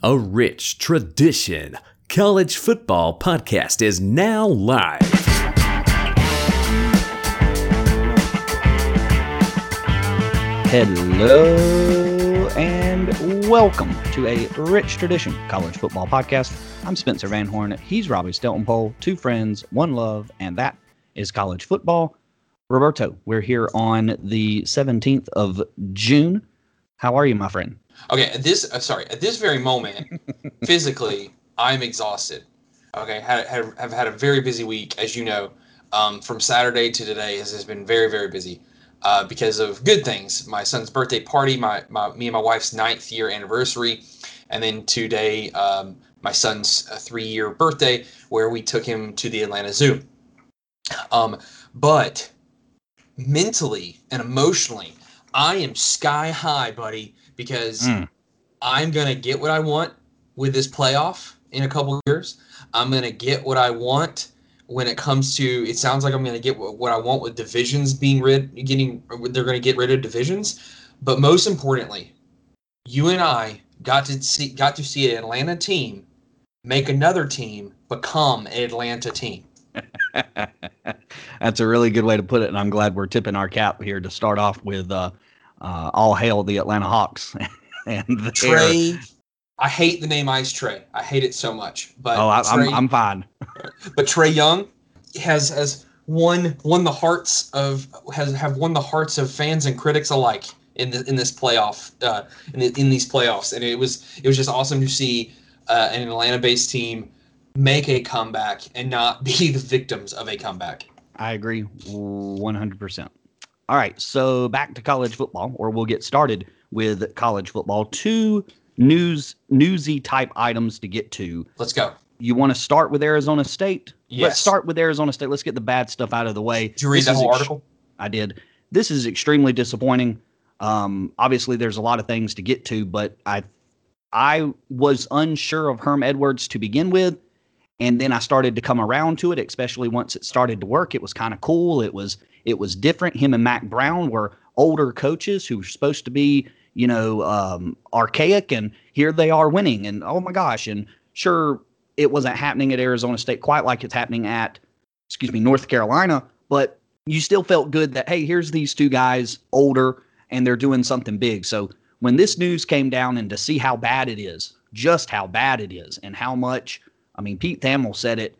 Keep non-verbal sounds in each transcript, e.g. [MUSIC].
A rich tradition. College Football Podcast is now live. Hello and welcome to a Rich Tradition College Football Podcast. I'm Spencer Van Horn. He's Robby Steltonpole. Two friends, one love, and that is college football. Roberto, we're here on the 17th of June. How are you, my friend? Okay, at this uh, sorry, at this very moment, [LAUGHS] physically, I'm exhausted. Okay, had, had have had a very busy week, as you know. Um, from Saturday to today has, has been very very busy uh, because of good things. My son's birthday party, my, my me and my wife's ninth year anniversary, and then today um, my son's uh, three year birthday, where we took him to the Atlanta Zoo. Um, but mentally and emotionally, I am sky high, buddy, because Mm. I'm gonna get what I want with this playoff in a couple years. I'm gonna get what I want when it comes to. It sounds like I'm gonna get what, I want with divisions being rid, getting. They're gonna get rid of divisions, but most importantly, you and I got to see got to see an Atlanta team make another team become an Atlanta team. [LAUGHS] That's a really good way to put it, and I'm glad we're tipping our cap here to start off with uh, uh, all hail the Atlanta Hawks [LAUGHS] and Trae, I hate the name Ice Trae. I hate it so much. But Oh, I, Trae, I'm I'm fine. [LAUGHS] but Trae Young has has won won the hearts of has have won the hearts of fans and critics alike in the, in this playoff uh, in, the, in these playoffs, and it was it was just awesome to see uh, an Atlanta-based team make a comeback and not be [LAUGHS] the victims of a comeback. I agree 100%. All right, so back to college football, or we'll get started with college football. Two news newsy type items to get to. Let's go. You want to start with Arizona State? Let's Yes. start with Arizona State. Let's get the bad stuff out of the way. Did you read This that whole ex- article? I did. This is extremely disappointing. Um, obviously, there's a lot of things to get to, but I, I was unsure of Herm Edwards to begin with, and then I started to come around to it. Especially once it started to work, it was kind of cool. It was it was different. Him and Mack Brown were older coaches who were supposed to be, you know, um, archaic, and here they are winning. And oh my gosh! And sure, it wasn't happening at Arizona State quite like it's happening at, excuse me, North Carolina, but you still felt good that hey, here's these two guys older and they're doing something big. So when this news came down and to see how bad it is, just how bad it is, and how much, I mean, Pete Thamel said it.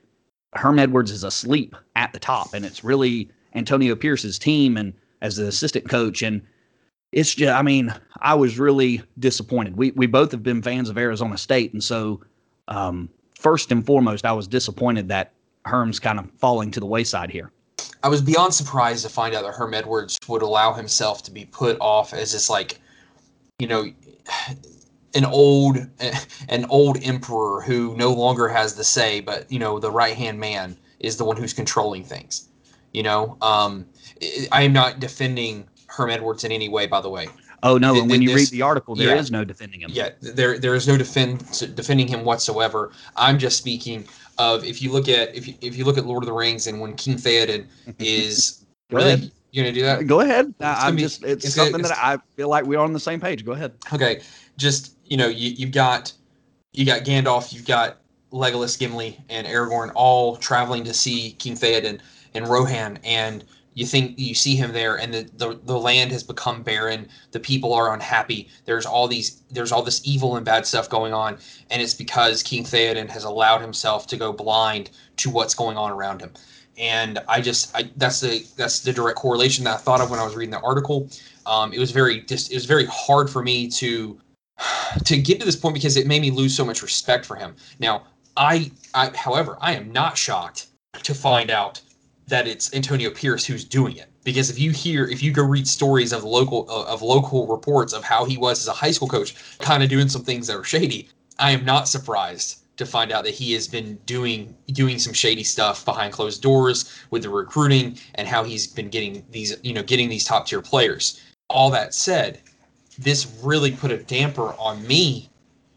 Herm Edwards is asleep at the top, and it's really Antonio Pierce's team and as the assistant coach. And it's just, I mean, I was really disappointed. We we both have been fans of Arizona State, and so um, first and foremost, I was disappointed that Herm's kind of falling to the wayside here. I was beyond surprised to find out that Herm Edwards would allow himself to be put off as this like, you know, an old an old emperor who no longer has the say, but you know the right hand man is the one who's controlling things. You know, um, I- am not defending Herm Edwards in any way, by the way. Oh no! Th- And when you read the article, there is yeah. no defending him. Yeah, there there is no defend defending him whatsoever. I'm just speaking of if you look at if you, if you look at Lord of the Rings and when King Theoden [LAUGHS] is really you gonna do that? Go ahead. It's I'm be- just. It's, it's something that I feel like we're on the same page. Go ahead. Okay, just you know, you you've got you got Gandalf, you've got Legolas, Gimli, and Aragorn all traveling to see King Theoden and Rohan, and you think you see him there, and the, the the land has become barren. The people are unhappy. There's all these there's all this evil and bad stuff going on, and it's because King Theoden has allowed himself to go blind to what's going on around him. And I just I, that's the that's the direct correlation that I thought of when I was reading the article. Um, it was very just it was very hard for me to to get to this point because it made me lose so much respect for him. Now, I, I however, I am not shocked to find out that it's Antonio Pierce who's doing it. Because if you hear, if you go read stories of local uh, of local reports of how he was as a high school coach, kind of doing some things that are shady, I am not surprised to find out that he has been doing doing some shady stuff behind closed doors with the recruiting and how he's been getting these you know getting these top tier players. All that said, this really put a damper on me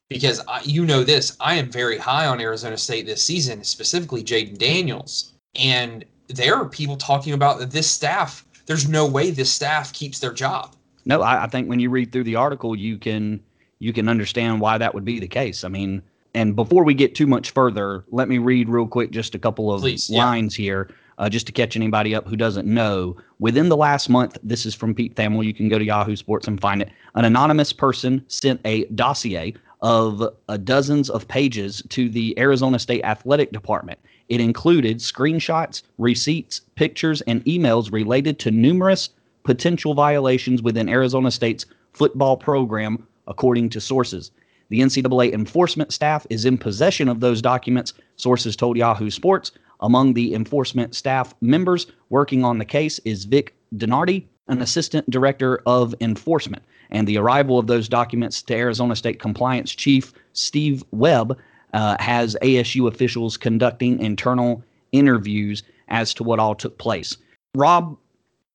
because I, you know this. I am very high on Arizona State this season, specifically Jayden Daniels, and there are people talking about that this staff. There's no way this staff keeps their job. No, I, I think when you read through the article, you can you can understand why that would be the case. I mean, and before we get too much further, let me read real quick just a couple of Please, yeah. lines here, uh, just to catch anybody up who doesn't know. Within the last month, this is from Pete Thamel. You can go to Yahoo Sports and find it. An anonymous person sent a dossier of uh, dozens of pages to the Arizona State Athletic Department. It included screenshots, receipts, pictures, and emails related to numerous potential violations within Arizona State's football program, according to sources. The NCAA enforcement staff is in possession of those documents, sources told Yahoo Sports. Among the enforcement staff members working on the case is Vic Donardi, an assistant director of enforcement. And the arrival of those documents to Arizona State Compliance Chief Steve Webb uh, has ASU officials conducting internal interviews as to what all took place. Rob,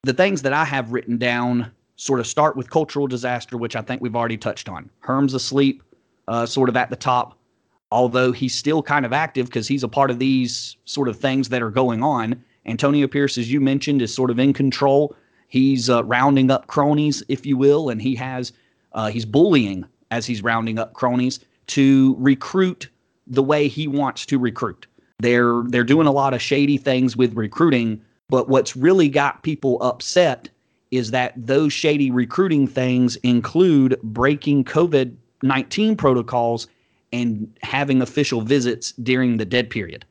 the things that I have written down sort of start with cultural disaster, which I think we've already touched on. Herm's asleep, uh, sort of at the top, although he's still kind of active because he's a part of these sort of things that are going on. Antonio Pierce, as you mentioned, is sort of in control. He's uh, rounding up cronies, if you will, and he has uh, he's bullying as he's rounding up cronies to recruit the way he wants to recruit. They're they're doing a lot of shady things with recruiting, but what's really got people upset is that those shady recruiting things include breaking COVID 19 protocols and having official visits during the dead period.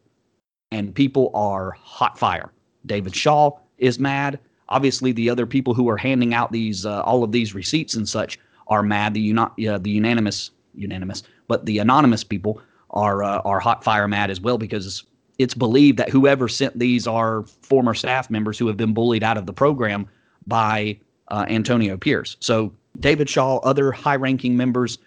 And people are hot fire. David Shaw is mad. Obviously, the other people who are handing out these uh, all of these receipts and such are mad. The uni- uh, the unanimous unanimous, but the anonymous people are uh, are hot fire mad as well because it's believed that whoever sent these are former staff members who have been bullied out of the program by uh, Antonio Pierce. So David Shaw, other high-ranking members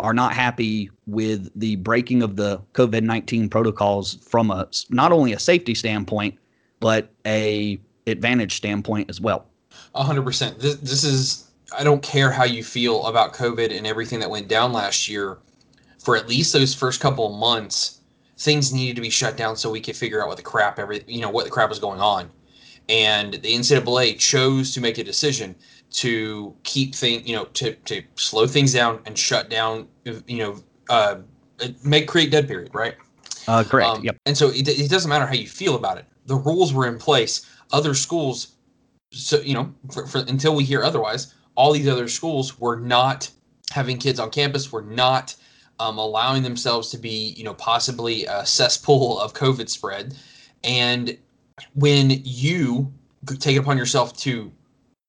are not happy with the breaking of the COVID nineteen protocols from a not only a safety standpoint but a advantage standpoint as well. A hundred percent. This this is I don't care how you feel about COVID and everything that went down last year. For at least those first couple of months, things needed to be shut down so we could figure out what the crap every you know what the crap was going on. And the NCAA chose to make a decision to keep things you know to to slow things down and shut down you know uh, make create dead period right. Uh, correct. Um, yep. And so it, it doesn't matter how you feel about it. The rules were in place. Other schools, so you know, for, for, until we hear otherwise, all these other schools were not having kids on campus. Were not um, allowing themselves to be, you know, possibly a cesspool of COVID spread. And when you take it upon yourself to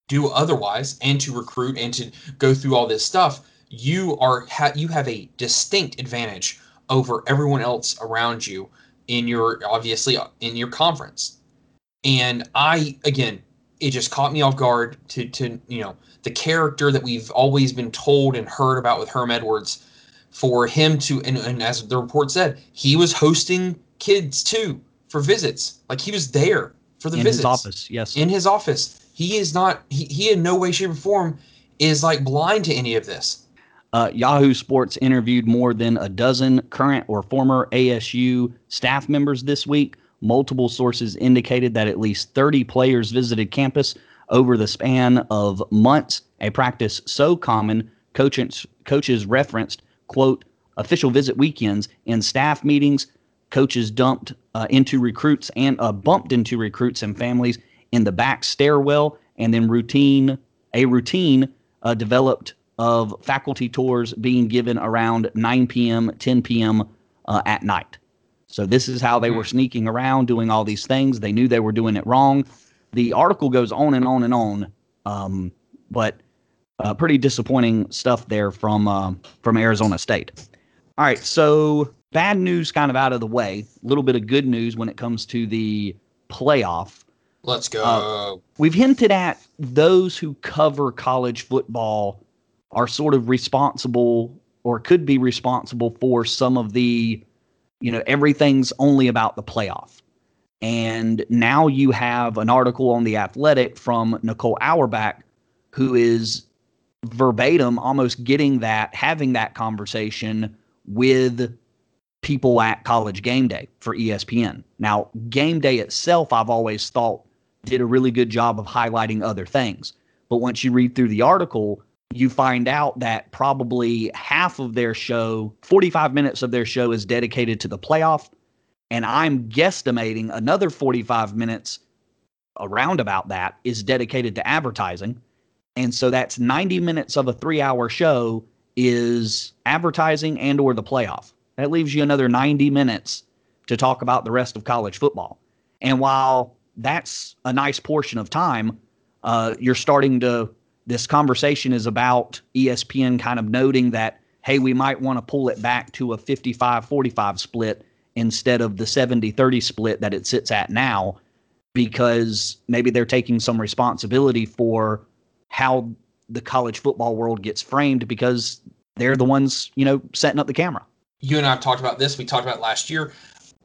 do otherwise and to recruit and to go through all this stuff, you are ha- you have a distinct advantage over everyone else around you in your obviously in your conference. And I again, it just caught me off guard to to you know the character that we've always been told and heard about with Herm Edwards for him to and, and as the report said, he was hosting kids too for visits. Like he was there for the in visits. his office. Yes, in his office. He is not. He, he in no way, shape, or form is like blind to any of this. Uh, Yahoo Sports interviewed more than a dozen current or former ASU staff members this week. Multiple sources indicated that at least 30 players visited campus over the span of months, a practice so common coaches, coaches referenced, quote, official visit weekends in staff meetings. Coaches dumped uh, into recruits and uh, bumped into recruits and families in the back stairwell, and then routine a routine uh, developed of faculty tours being given around 9 p.m., 10 p.m. Uh, at night. So this is how they were sneaking around doing all these things. They knew they were doing it wrong. The article goes on and on and on, um, but uh, pretty disappointing stuff there from uh, from Arizona State. All right, so bad news kind of out of the way. A little bit of good news when it comes to the playoff. Let's go. Uh, we've hinted at those who cover college football are sort of responsible or could be responsible for some of the, you know, everything's only about the playoff. And now you have an article on The Athletic from Nicole Auerbach, who is verbatim almost getting that, having that conversation with people at college game day for ESPN. Now, game day itself, I've always thought did a really good job of highlighting other things. But once you read through the article, you find out that probably half of their show, 45 minutes of their show, is dedicated to the playoff. And I'm guesstimating another 45 minutes around about that is dedicated to advertising. And so that's 90 minutes of a three hour show is advertising and or the playoff. That leaves you another 90 minutes to talk about the rest of college football. And while that's a nice portion of time, uh, you're starting to, this conversation is about ESPN kind of noting that, hey, we might want to pull it back to a 55 45 split instead of the 70 30 split that it sits at now, because maybe they're taking some responsibility for how the college football world gets framed because they're the ones, you know, setting up the camera. You and I have talked about this. We talked about last year.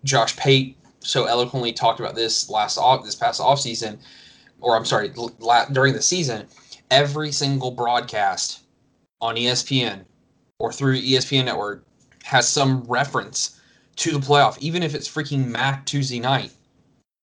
Josh Pate so eloquently talked about this last off this past off season, or I'm sorry, la- during the season. Every single broadcast on ESPN or through ESPN Network has some reference to the playoff, even if it's freaking MAC Tuesday night,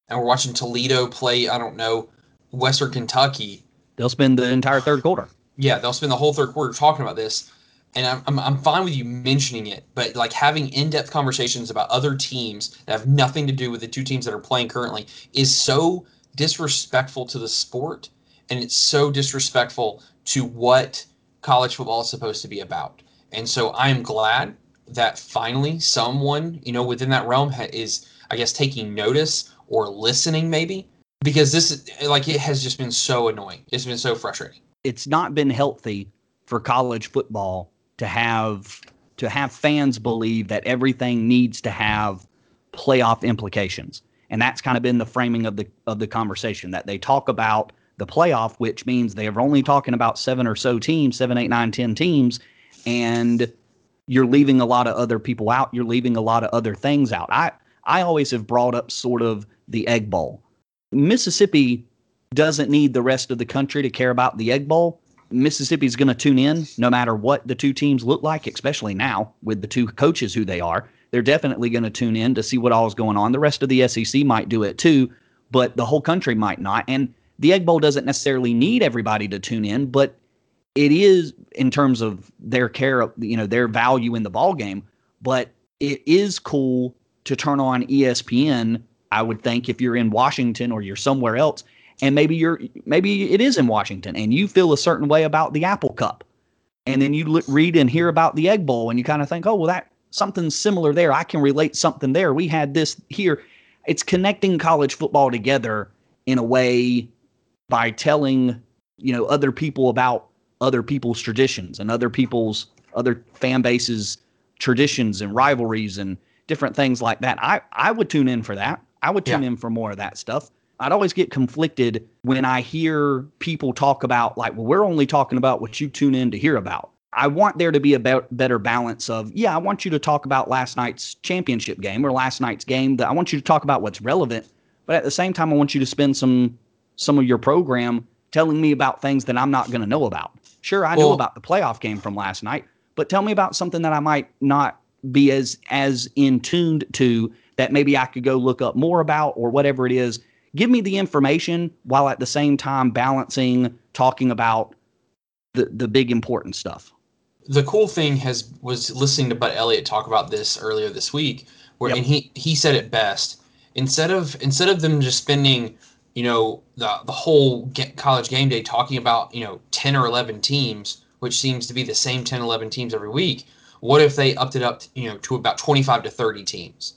and we're watching Toledo play. I don't know Western Kentucky. They'll spend the entire third quarter. Yeah, they'll spend the whole third quarter talking about this and I'm, I'm, I'm fine with you mentioning it, but like having in-depth conversations about other teams that have nothing to do with the two teams that are playing currently is so disrespectful to the sport, and it's so disrespectful to what college football is supposed to be about. And so I am glad that finally someone you know within that realm ha- is, I guess, taking notice or listening maybe because this is like it has just been so annoying. It's been so frustrating. It's not been healthy for college football to have to have fans believe that everything needs to have playoff implications. And that's kind of been the framing of the of the conversation that they talk about the playoff, which means they are only talking about seven or so teams, seven, eight, nine, ten teams, and you're leaving a lot of other people out. You're leaving a lot of other things out. I I always have brought up sort of the Egg Bowl. Mississippi doesn't need the rest of the country to care about the Egg Bowl. Mississippi's going to tune in no matter what the two teams look like, especially now with the two coaches who they are. They're definitely going to tune in to see what all is going on. The rest of the SEC might do it too, but the whole country might not. And the Egg Bowl doesn't necessarily need everybody to tune in, but it is in terms of their care, you know, their value in the ball game. But it is cool to turn on ESPN. I would think if you're in Washington or you're somewhere else and maybe you're maybe it is in Washington and you feel a certain way about the Apple Cup, and then you l- read and hear about the Egg Bowl and you kind of think, oh well, that something similar there. I can relate something there. We had this here. It's connecting college football together in a way by telling you know other people about other people's traditions and other people's other fan bases traditions and rivalries and different things like that. I I would tune in for that. I would tune yeah. in for more of that stuff. I'd always get conflicted when I hear people talk about, like, well, we're only talking about what you tune in to hear about. I want there to be a be- better balance of, yeah, I want you to talk about last night's championship game or last night's game. That I want you to talk about what's relevant, but at the same time, I want you to spend some some of your program telling me about things that I'm not going to know about. Sure, I well, know about the playoff game from last night, but tell me about something that I might not be as as in tuned to that maybe I could go look up more about or whatever it is give me the information while at the same time balancing talking about the the big important stuff. The cool thing has was listening to Bud Elliott talk about this earlier this week, where yep. and he he said it best. Instead of instead of them just spending, you know, the the whole college game day talking about you know ten or eleven teams, which seems to be the same 10, 11 teams every week. What if they upped it up, to, you know, to about twenty five to thirty teams?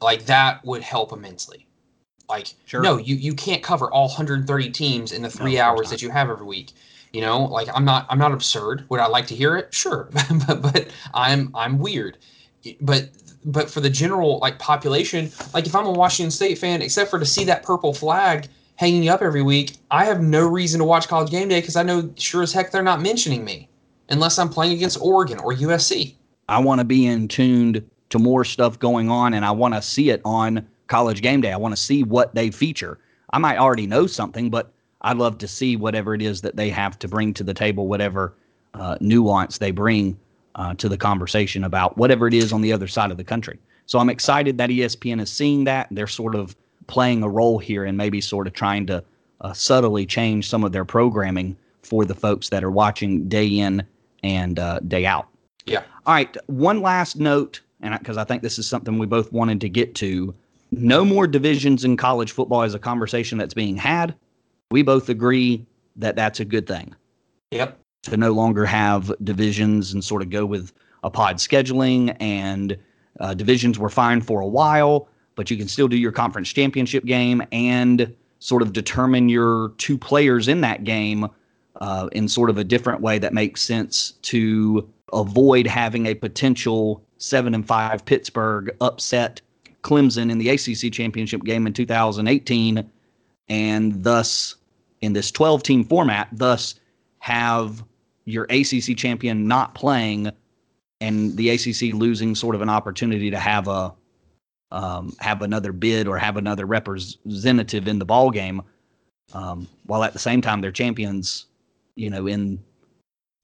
Like that would help immensely. Like, sure. no, you you can't cover all 130 teams in the three no, hours that you have every week. You know, like I'm not I'm not absurd. Would I like to hear it? Sure, [LAUGHS] but but I'm I'm weird. But but for the general like population, like if I'm a Washington State fan, except for to see that purple flag hanging up every week, I have no reason to watch College Game Day because I know sure as heck they're not mentioning me unless I'm playing against Oregon or USC. I want to be in tuned to more stuff going on, and I want to see it on college game day. I want to see what they feature. I might already know something, but I'd love to see whatever it is that they have to bring to the table, whatever uh, nuance they bring uh, to the conversation about whatever it is on the other side of the country. So I'm excited that ESPN is seeing that. They're sort of playing a role here and maybe sort of trying to uh, subtly change some of their programming for the folks that are watching day in and uh, day out. Yeah. All right. One last note, and because I think this is something we both wanted to get to. No more divisions in college football is a conversation that's being had. We both agree that that's a good thing Yep. to no longer have divisions and sort of go with a pod scheduling and uh, divisions were fine for a while, but you can still do your conference championship game and sort of determine your two players in that game uh, in sort of a different way that makes sense to avoid having a potential seven and five Pittsburgh upset Clemson in the ACC championship game in 2018, and thus in this 12 team format, thus have your ACC champion not playing and the ACC losing sort of an opportunity to have a um, have another bid or have another representative in the ball game, um, while at the same time they're champions, you know, in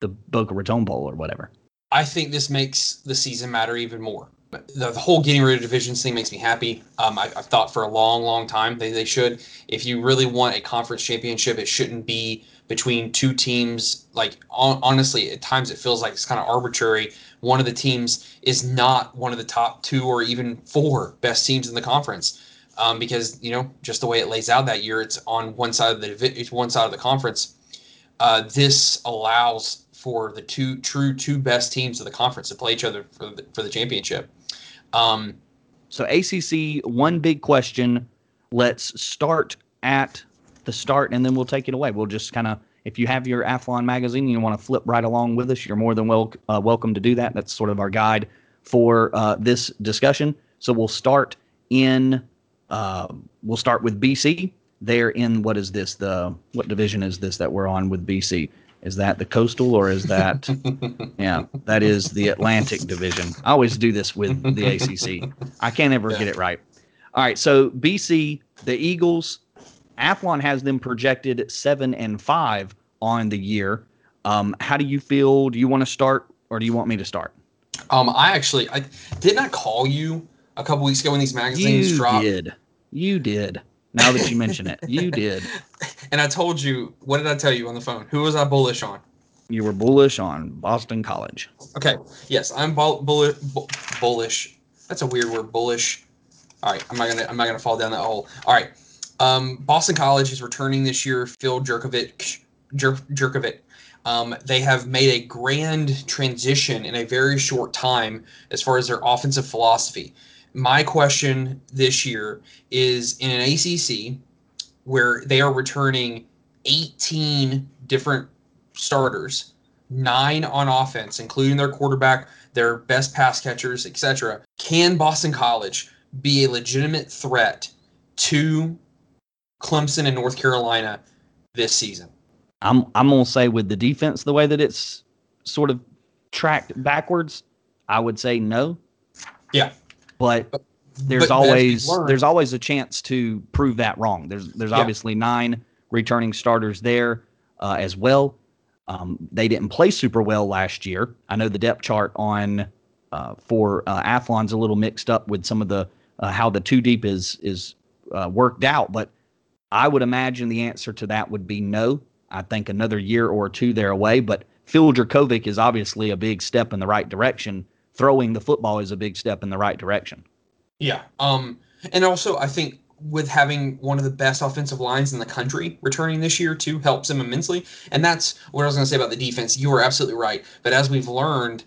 the Boca Raton Bowl or whatever. I think this makes the season matter even more. The, the whole getting rid of divisions thing makes me happy. Um, I, I've thought for a long, long time they, they should. If you really want a conference championship, it shouldn't be between two teams. Like on, honestly, at times it feels like it's kind of arbitrary. One of the teams is not one of the top two or even four best teams in the conference. Um, because you know just the way it lays out that year, it's on one side of the it's one side of the conference. Uh, this allows for the two true two best teams of the conference to play each other for the, for the championship. Um, So ACC, one big question. Let's start at the start, and then we'll take it away. We'll just kind of, if you have your Athlon magazine and you want to flip right along with us, you're more than wel- uh, welcome to do that. That's sort of our guide for uh, this discussion. So we'll start in, uh, we'll start with BC. They're in what is this? The what division is this that we're on with BC? Is that the coastal or is that? [LAUGHS] yeah, that is the Atlantic division. I always do this with the ACC. I can't ever Yeah. get it right. All right, so BC, the Eagles, Athlon has them projected seven and five on the year. Um, how do you feel? Do you want to start or do you want me to start? um, I actually I did not call you a couple weeks ago when these magazines You dropped, You did. You did. Now that you mention it, you did. and I told you what did I tell you on the phone? Who was I bullish on? You were bullish on Boston College. Okay, yes, I'm bull, bullish. bullish. That's a weird word, bullish. All right, I'm not gonna I'm not gonna fall down that hole. All right, um, Boston College is returning this year. Phil Jurkovec, Jer, Jurkovec. Um, they have made a grand transition in a very short time as far as their offensive philosophy. My question this year is in an ACC where they are returning 18 different starters, nine on offense, including their quarterback, their best pass catchers, etc. Can Boston College be a legitimate threat to Clemson and North Carolina this season? I'm I'm gonna say with the defense the way that it's sort of tracked backwards, I would say no. Yeah. But But- there's but always there's always a chance to prove that wrong. There's there's Yeah. obviously nine returning starters there uh, as well. Um, they didn't play super well last year. I know the depth chart on uh, for uh, Athlon's a little mixed up with some of the uh, how the two deep is is uh, worked out, but I would imagine the answer to that would be no. I think another year or two there away, but Phil Jurkovec is obviously a big step in the right direction. Throwing the football is a big step in the right direction. Yeah. Um, and also, I think with having one of the best offensive lines in the country returning this year too helps them immensely. And that's what I was going to say about the defense. You are absolutely right. But as we've learned,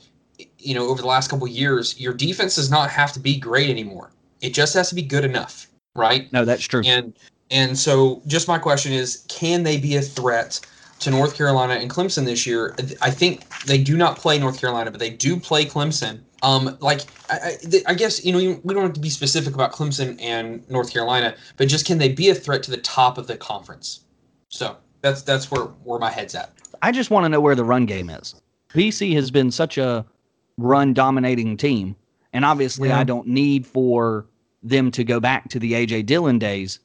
you know, over the last couple of years, your defense does not have to be great anymore. It just has to be good enough, right? No, that's true. And and so, just my question is, can they be a threat to North Carolina and Clemson this year? I think they do not play North Carolina, but they do play Clemson. Um, like I, I, I guess you know we don't have to be specific about Clemson and North Carolina, but just can they be a threat to the top of the conference? So that's that's where where my head's at. I just want to know where the run game is. BC has been such a run dominating team, and obviously Yeah. I don't need for them to go back to the AJ Dillon days,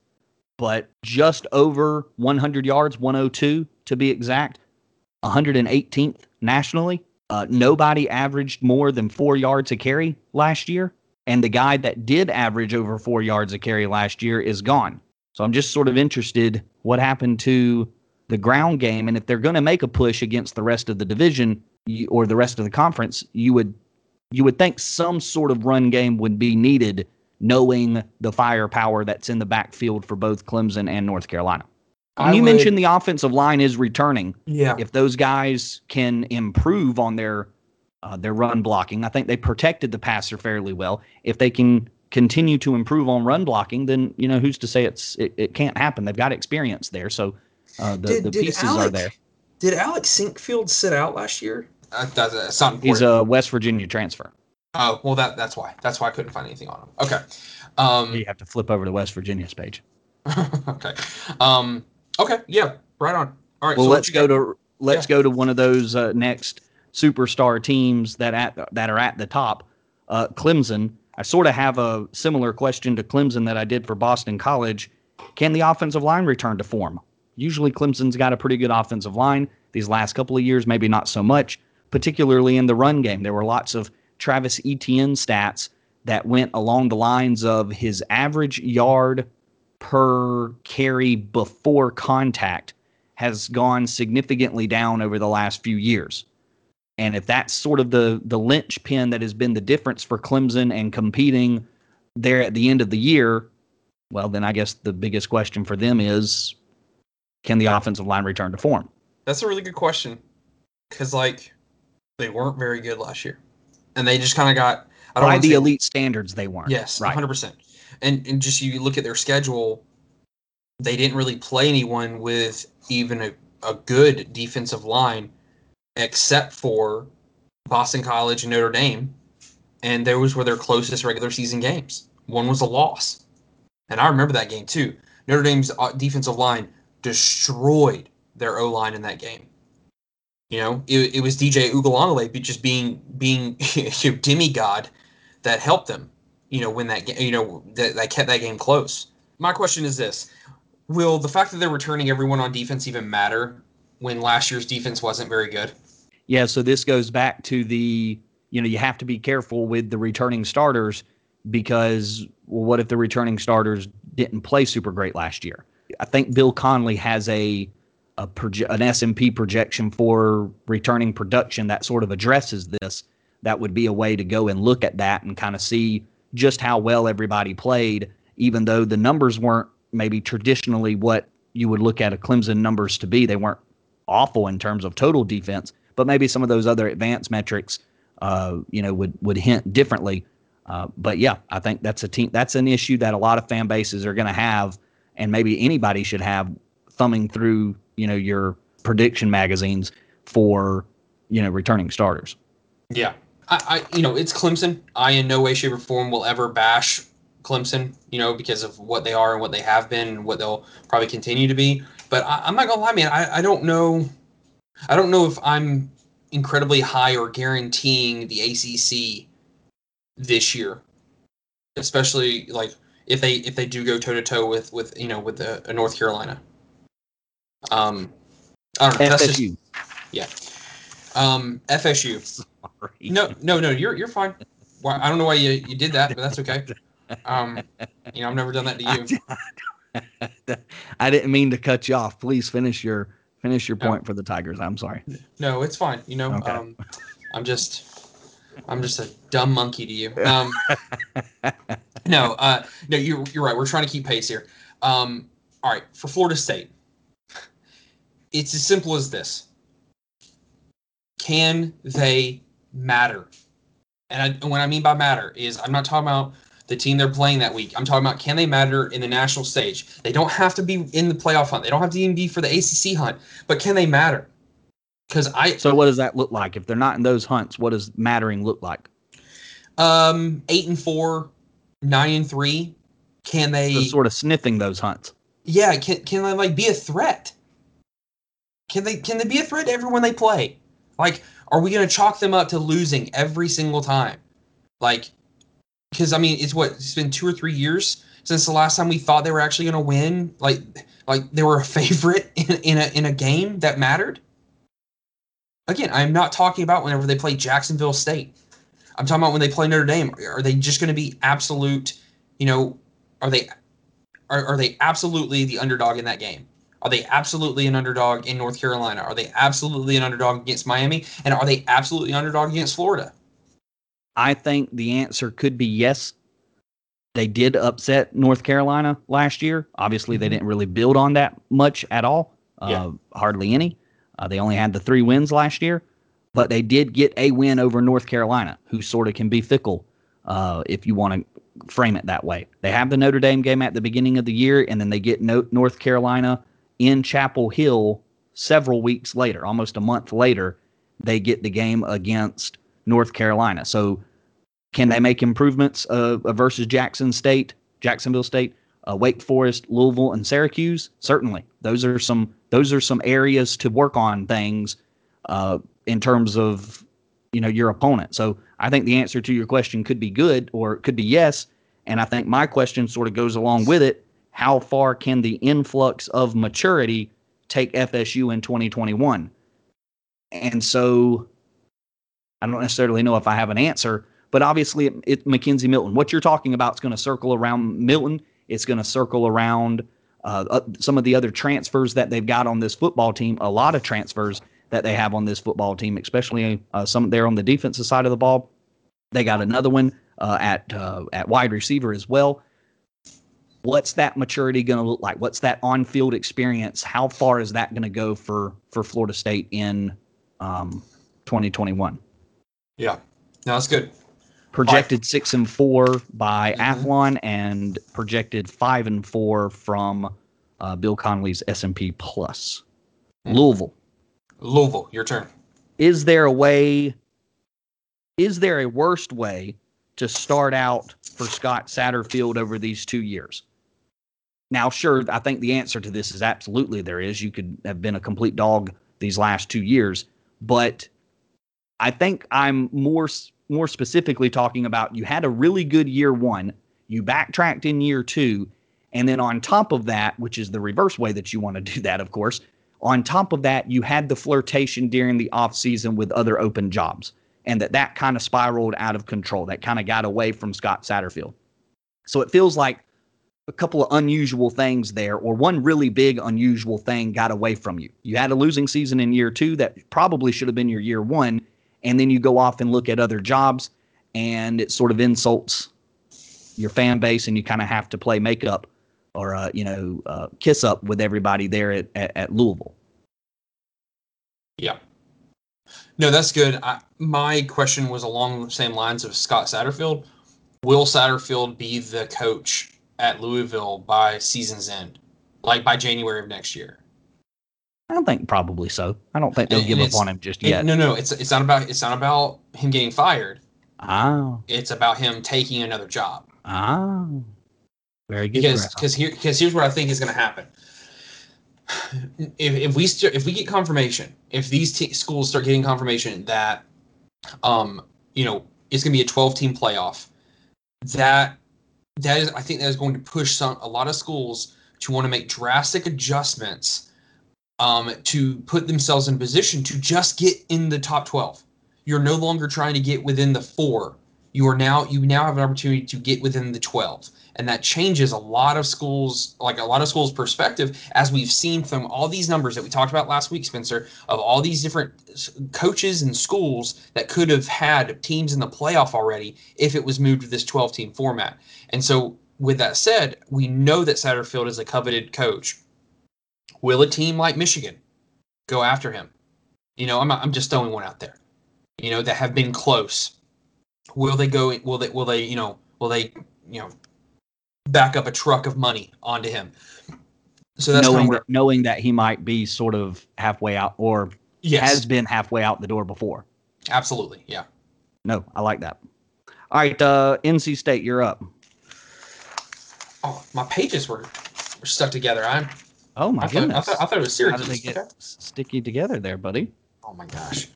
but just over 100 yards, 102 to be exact, 118th nationally. Uh, nobody averaged more than four yards a carry last year, and the guy that did average over four yards a carry last year is gone. So I'm just sort of interested what happened to the ground game. And if they're going to make a push against the rest of the division or the rest of the conference, you would you would think some sort of run game would be needed, knowing the firepower that's in the backfield for both Clemson and North Carolina. And you would- mentioned the offensive line is returning. Yeah. If those guys can improve on their uh, their run blocking, I think they protected the passer fairly well. If they can continue to improve on run blocking, then you know who's to say it's it, it can't happen. They've got experience there, so uh, the Did- the did pieces are there. Did Alec Sinkfield sit out last year? Uh, that's, that's not important. He's a West Virginia transfer. Oh, well, that that's why. That's why I couldn't find anything on him. Okay. Um, You have to flip over to West Virginia's page. [LAUGHS] okay. Um, okay. Yeah. Right on. All right. Well, so let's go got? to let's go to one of those uh, next superstar teams that at that are at the top. Uh, Clemson. I sort of have a similar question to Clemson that I did for Boston College. Can the offensive line return to form? Usually, Clemson's got a pretty good offensive line. These last couple of years, maybe not so much, particularly in the run game. There were lots of Travis Etienne stats that went along the lines of his average yard per carry before contact has gone significantly down over the last few years. And if that's sort of the the linchpin that has been the difference for Clemson and competing there at the end of the year, well, then I guess the biggest question for them is can the offensive line return to form? That's a really good question. Because, like, they weren't very good last year. And they just kind of got. I don't By the elite standards, they weren't. Yes, right. 100%. And, and just you look at their schedule, they didn't really play anyone with even a, a good defensive line except for Boston College and Notre Dame. And those were their closest regular season games. One was a loss. And I remember that game too. Notre Dame's uh, defensive line destroyed their O line in that game. You know, it, it was DJ Uiagalelei just being being [LAUGHS] you know, demigod that helped them. You know, win that game. You know, that, that kept that game close. My question is this: Will the fact that they're returning everyone on defense even matter when last year's defense wasn't very good? Yeah, so this goes back to the you know you have to be careful with the returning starters because well, what if the returning starters didn't play super great last year? I think Bill Connolly has a a proje- an SMP projection for returning production that sort of addresses this. That would be a way to go and look at that and kind of see just how well everybody played, even though the numbers weren't maybe traditionally what you would look at a Clemson numbers to be. They weren't awful in terms of total defense, but maybe some of those other advanced metrics, uh, you know, would would hint differently. Uh, but yeah, I think that's a team. That's an issue that a lot of fan bases are going to have, and maybe anybody should have thumbing through, you know, your prediction magazines for, you know, returning starters. Yeah, I, I, you know, it's Clemson. I in no way, shape, or form will ever bash Clemson. You know, because of what they are and what they have been and what they'll probably continue to be. But I, I'm not gonna lie, man. I, I don't know. I don't know if I'm incredibly high or guaranteeing the ACC this year, especially like if they if they do go toe to toe with with you know with the uh, North Carolina. Um, I don't know. That's just FSU. Um FSU. Sorry. No, no, no. You're you're fine. Why, I don't know why you, you did that, but that's okay. Um, you know, I've never done that to you. [LAUGHS] I didn't mean to cut you off. Please finish your finish your No. point for the Tigers. I'm sorry. No, it's fine. You know, Okay. um, I'm just I'm just a dumb monkey to you. Um, [LAUGHS] no, uh, no, you're you're right. We're trying to keep pace here. Um, all right, for Florida State, it's as simple as this: Can they matter? And, I, what I mean by matter is, I'm not talking about the team they're playing that week. I'm talking about can they matter in the national stage? They don't have to be in the playoff hunt. They don't have to even be for the ACC hunt, but can they matter? Because I So what does that look like? If they're not in those hunts, what does mattering look like? Um, eight and four, nine and three. Can they? So sort of sniffing those hunts. yeah, can can they like be a threat? Can they can they be a threat to everyone they play? Like, are we gonna chalk them up to losing every single time? Like, because I mean, it's what it's been two or three years since the last time we thought they were actually gonna win. Like, like they were a favorite [LAUGHS] in in a in a game that mattered. Again, I'm not talking about whenever they play Jacksonville State. I'm talking about when they play Notre Dame. Are they just going to be absolute? You know, are they are, are they absolutely the underdog in that game? Are they absolutely an underdog in North Carolina? Are they absolutely an underdog against Miami? And are they absolutely underdog against Florida? I think the answer could be yes. They did upset North Carolina last year. Obviously, they Mhm. didn't really build on that much at all, uh, Yeah. hardly any. Uh, they only had the three wins last year, but they did get a win over North Carolina, who sort of can be fickle uh, if you want to frame it that way. They have the Notre Dame game at the beginning of the year, and then they get no- North Carolina in Chapel Hill several weeks later, almost a month later. They get the game against North Carolina. So, can they make improvements uh, uh, versus Jackson State, Jacksonville State, uh, Wake Forest, Louisville, and Syracuse? Certainly, those are some those are some areas to work on things uh, in terms of you know your opponent. So, I think the answer to your question could be good or it could be yes. And I think my question sort of goes along with it. How far can the influx of maturity take FSU in 2021? And so I don't necessarily know if I have an answer, but obviously it, it Milton. What you're talking about is going to circle around Milton. It's going to circle around uh, some of the other transfers that they've got on this football team. A lot of transfers that they have on this football team, especially uh, some there on the defensive side of the ball. They got another one uh, at uh, at wide receiver as well. What's that maturity going to look like? What's that on-field experience? How far is that going to go for for Florida State in um, 2021? Yeah. No, that's good. projected six and four by Mhm. Athlon and projected five and four from uh, Bill Connolly's S and P Plus. Mhm. Louisville. Louisville, your turn. Is there a way? Is there a worst way to start out for Scott Satterfield over these two years? Now, sure, I think the answer to this is absolutely there is. You could have been a complete dog these last two years, but I think I'm more more specifically talking about you had a really good year one, you backtracked in year two, and then on top of that, which is the reverse way that you want to [LAUGHS] do that, of course, on top of that, you had the flirtation during the off season with other open jobs, and that that kind of spiraled out of control. That kind of got away from Scott Satterfield. So it feels like a couple of unusual things there, or one really big unusual thing got away from you. You had a losing season in year two that probably should have been your year one, and then you go off and look at other jobs, and it sort of insults your fan base, and you kind of have to play makeup or uh, you know uh, kiss up with everybody there at, at, at Louisville. Yeah. No, that's good. I, my question was along the same lines of Scott Satterfield. Will Satterfield be the coach at Louisville by season's end, like by January of next year? I don't think probably so. I don't think they'll And- give and up on him just yet. no, no, it's it's not about it's not about him getting fired. Ah, It's about him taking another job. ah, very good. because because here because here's what I think is going to happen. If, if we st- if we get confirmation, if these t- schools start getting confirmation that, um, you know, it's going to be a 12 team playoff, that that is I think that is going to push some a lot of schools to want to make drastic adjustments, um, to put themselves in position to just get in the top 12. You're no longer trying to get within the four. You are now you now have an opportunity to get within the 12 and that changes a lot of schools like a lot of schools perspective as we've seen from all these numbers that we talked about last week spencer of all these different coaches and schools that could have had teams in the playoff already if it was moved to this 12 team format. And so with that said we know that satterfield is a coveted coach. Will a team like michigan go after him? You know i'm, I'm just throwing one out there. You know that have been close will they go will they will they you know will they you know back up a truck of money onto him. So that's knowing where, that, knowing that he might be sort of halfway out or yes, has been halfway out the door before. absolutely, yeah. No, I like that. All right, uh, NC State, you're up. Oh, my pages were, were stuck together. I'm, Oh my I, thought, I goodness! thought I thought it was How did they get Okay. sticky together there, buddy? Oh my gosh,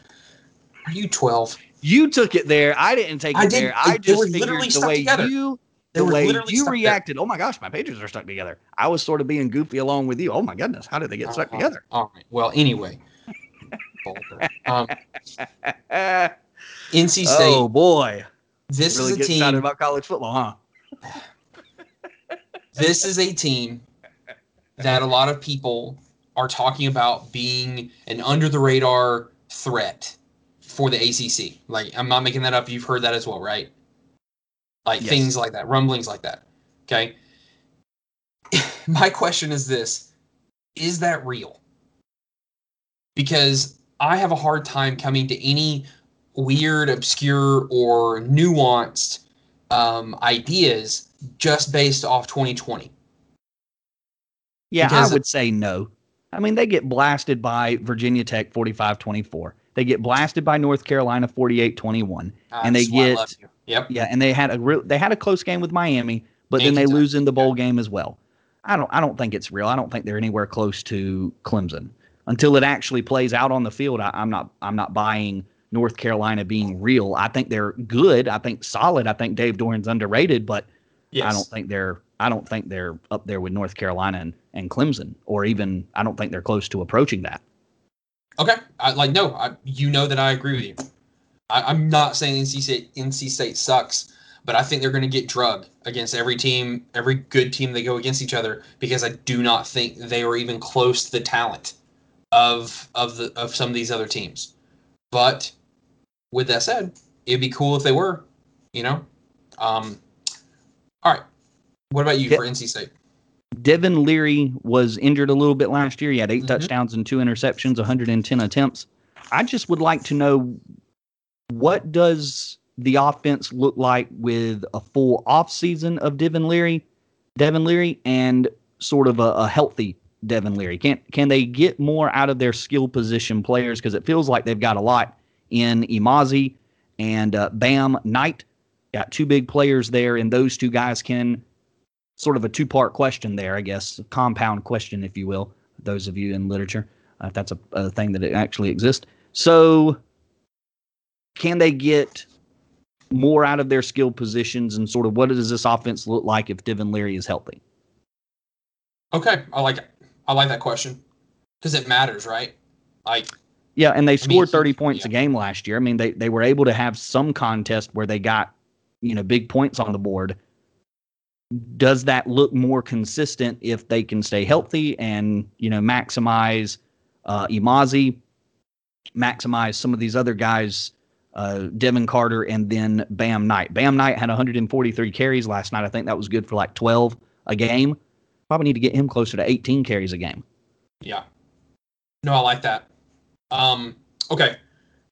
are you twelve? You took it there. I didn't take it there. I just figured literally the stuck way together. you the way you stuck there. reacted. Oh my gosh, my pages are stuck together. I was sort of being goofy along with you. Oh my goodness, how did they get stuck Uh-huh. together? All right. Well, anyway, [LAUGHS] um, oh NC State. Oh boy, this really is a get excited team. about college football, huh? [LAUGHS] This is a team that a lot of people are talking about being an under the radar threat for the ACC. Like I'm not making that up. You've heard that as well, right? Like Yes. things like that, rumblings like that. Okay. [LAUGHS] My question is this: Is that real? Because I have a hard time coming to any weird, obscure, or nuanced um, ideas just based off 2020. Yeah, Because- I would say no. I mean, they get blasted by Virginia Tech 45 24. They get blasted by North Carolina 48 21. Uh, And they that's why I get-. Yep. Yeah, and they had a real they had a close game with Miami, but And then they Kentucky, lose in the bowl game as well. I don't I don't think it's real. I don't think they're anywhere close to Clemson. Until it actually plays out on the field, I, I'm not I'm not buying North Carolina being real. I think they're good. I think solid. I think Dave Doeren's underrated, but Yes. I don't think they're I don't think they're up there with North Carolina and, and Clemson, or even I don't think they're close to approaching that. Okay. I, like no, I, you know that I agree with you. I, I'm not saying NC State NC State sucks, but I think they're going to get drugged against every team, every good team they go against each other because I do not think they are even close to the talent of of the of some of these other teams. But with that said, it'd be cool if they were, you know. Um. All right. What about you Yeah. for NC State? Devin Leary was injured a little bit last year. He had 8 Mhm. touchdowns and two interceptions, 110 attempts. I just would like to know what does the offense look like with a full off season of Devin Leary, Devin Leary, and sort of a, a healthy Devin Leary. Can can they get more out of their skill position players? Because it feels like they've got a lot in Emezie and uh, Bam Knight. Got two big players there, and those two guys can sort of a two part question there, I guess, a compound question, if you will. Those of you in literature, uh, if that's a, a thing that actually exists. So, can they get more out of their skill positions, and sort of what does this offense look like if Devin Leary is healthy? Okay, I like it. I like that question because it matters, right? Like Yeah, and they mean, scored he- 30 points a game last year. I mean, they, they were able to have some contest where they got, you know, big points on the board. Does that look more consistent if they can stay healthy and, you know, maximize uh, Emezie, maximize some of these other guys, uh, Devin Carter, and then Bam Knight? Bam Knight had 143 carries last night. I think that was good for like 12 a game. Probably need to get him closer to 18 carries a game. Yeah. No, I like that. Um, okay.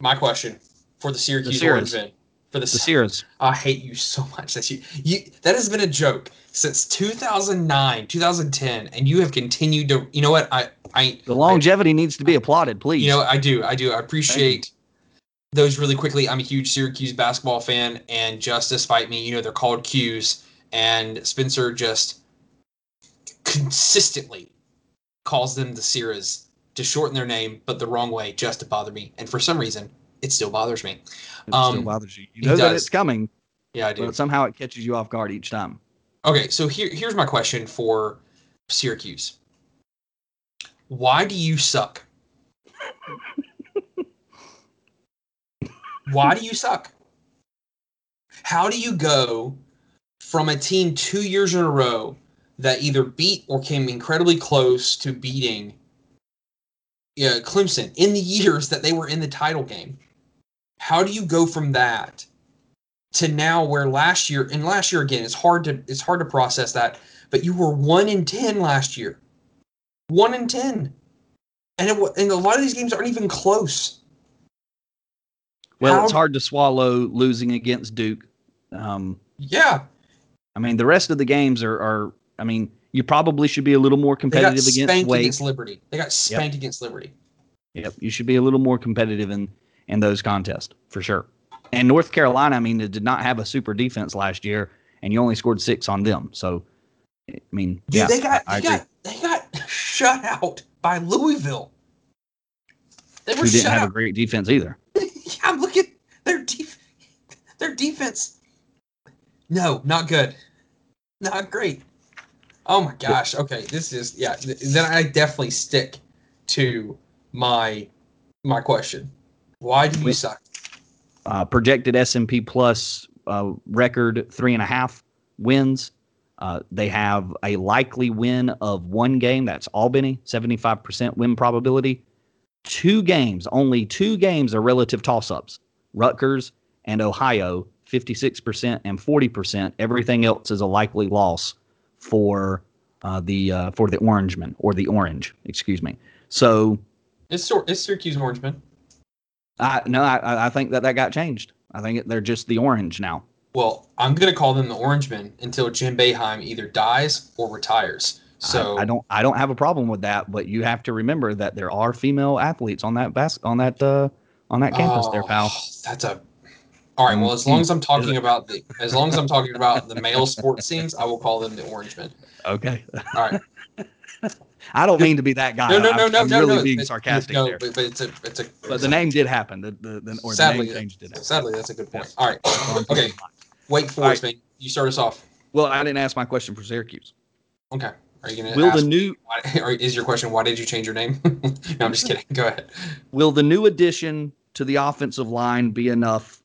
My question for the Syracuse Syracuse. Orange. For the, The. I hate you so [LAUGHS] much that you you that has been a joke since 2009, 2010, and you have continued to. You know what? I I The longevity needs to be applauded, please. You know, I do. I do. I appreciate those really quickly. I'm a huge Syracuse basketball fan, and just despite me, you know, they're called Q's, and Spencer just consistently calls them the Sierras to shorten their name, but the wrong way, just to bother me. And for some reason, it still bothers me. It still Um, bothers you. You know that it's coming, Yeah, I do. but somehow it catches you off guard each time. Okay, so here here's my question for Syracuse. Why do you suck? [LAUGHS] Why do you suck? How do you go from a team two years in a row that either beat or came incredibly close to beating yeah, Clemson in the years that they were in the title game? How do you go from that to now where last year and last year again it's hard to it's hard to process that but you were 1 in 10 last year. 1 in 10 and it, and a lot of these games aren't even close. Well, How- it's hard to swallow losing against Duke. Um, yeah. I mean, the rest of the games are, are I mean, you probably should be a little more competitive against against liberty. They got spanked against liberty. Yep, you should be a little more competitive in in those contests for sure. And North Carolina, I mean, it did not have a super defense last year, and you only scored six on them. So, I mean, Dude, yeah, they got I, I they got they got shut out by louisville they were didn't shut have out a great defense either. [LAUGHS] yeah, I'm looking their def- their defense. No, not good. Not great. Oh my gosh. Okay, this is yeah. th- Then I definitely stick to my my question. Why do you Wait. suck? uh, projected S&P plus uh, record three and a half wins. Uh, they have a likely win of one game. That's Albany, 75% win probability. Two games, only two games are relative toss ups Rutgers and Ohio, 56% and 40%. Everything else is a likely loss for uh, the uh, for the Orangemen or the Orange, excuse me. So It's it's Syracuse Orangemen. I no, I, I think that that got changed. I think they're just the Orange now. Well, I'm gonna call them the Orangemen until Jim Boeheim either dies or retires. So I, I don't I don't have a problem with that, but you have to remember that there are female athletes on that bas- on that uh, on that campus there, Oh, pal. That's a. All right. Well, as long as I'm talking about the, as long as I'm talking about the male sports teams, I will call them the Orangemen. [LAUGHS] Okay. All right. [LAUGHS] I don't mean to be that guy. No, no, no, no, I'm no, really no. being but- sarcastic no, there. But, but it's a, it's a. But the name did happen. The the, the or Sadly, the name change did happen. Sadly, that's a good point. Yes. All right. Okay. Wake Forest, man. You start us off. Well, I didn't ask my question for Syracuse. Okay. Are you gonna? Will ask, the new why, [LAUGHS] or is your question why did you change your name? [LAUGHS] no, I'm just kidding. Go ahead. will the new addition to the offensive line be enough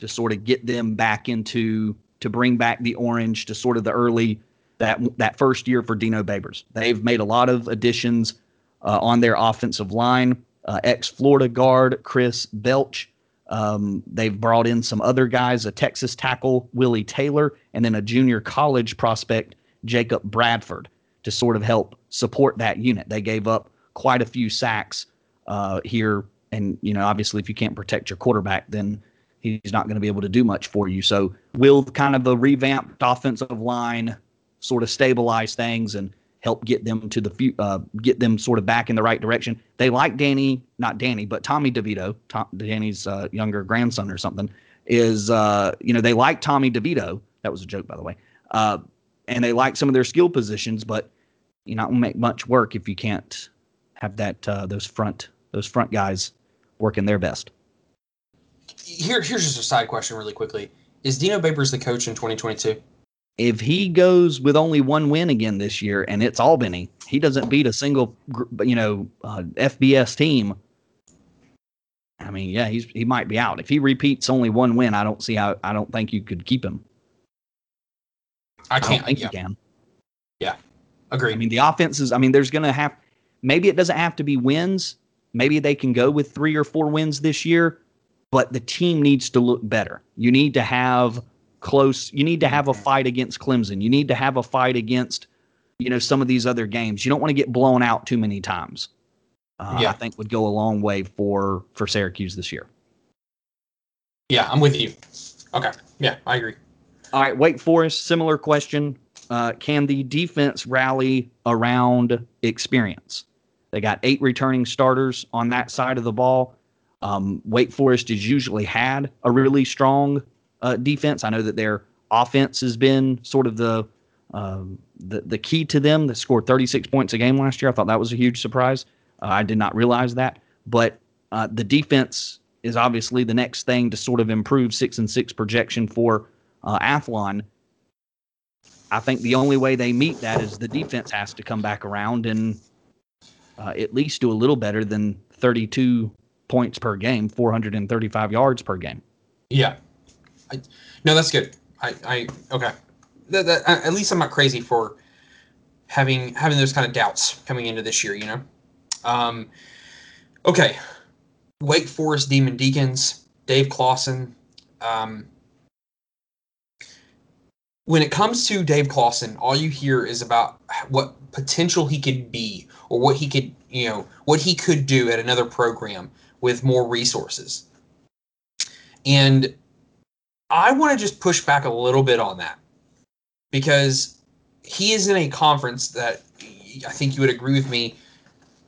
to sort of get them back into to bring back the orange to sort of the early that that first year for Dino Babers? They've made a lot of additions uh, on their offensive line. Uh, Ex Florida guard Chris Belch. Um, they've brought in some other guys, a Texas tackle Willie Taylor, and then a junior college prospect Jacob Bradford to sort of help support that unit. They gave up quite a few sacks uh, here, and you know, obviously, if you can't protect your quarterback, then he's not going to be able to do much for you. So, will kind of the revamped offensive line sort of stabilize things and help get them to the uh, get them sort of back in the right direction? They like Danny, not Danny, but Tommy DeVito, Tom, Danny's uh, younger grandson or something. Is uh, you know they like Tommy DeVito. That was a joke, by the way. Uh, and they like some of their skill positions, but you're not gonna make much work if you can't have that uh, those front those front guys working their best. Here, here's just a side question, really quickly. Is Dino Babers the coach in 2022? If he goes with only one win again this year, and it's Albany, he doesn't beat a single you know uh, FBS team. I mean, yeah, he's he might be out. If he repeats only one win, I don't see how. I don't think you could keep him. I I don't can't. think yeah, you can. Yeah, agree. I mean, the offenses, I mean, there's going to have, maybe it doesn't have to be wins. Maybe they can go with three or four wins this year, but the team needs to look better. You need to have close, you need to have a fight against Clemson. You need to have a fight against, you know, some of these other games. You don't want to get blown out too many times. Uh, Yeah. I think would go a long way for for Syracuse this year. yeah, I'm with you. Okay. Yeah, I agree. All right, Wake Forest, similar question. Uh, can the defense rally around experience? They got eight returning starters on that side of the ball. Um, Wake Forest has usually had a really strong uh, defense. I know that their offense has been sort of the, um, the the key to them. That scored 36 points a game last year. I thought that was a huge surprise. Uh, I did not realize that, but uh, the defense is obviously the next thing to sort of improve six and six projection for uh, Athlon. I think the only way they meet that is the defense has to come back around and uh, at least do a little better than 32 points per game, 435 yards per game. Yeah. I, no, that's good. I, I okay. That, that, at least I'm not crazy for having having those kind of doubts coming into this year. You know. Um, okay. Wake Forest Demon Deacons, Dave Clawson. Um, when it comes to Dave Clawson, all you hear is about what potential he could be or what he could, you know, what he could do at another program with more resources. And I want to just push back a little bit on that because he is in a conference that I think you would agree with me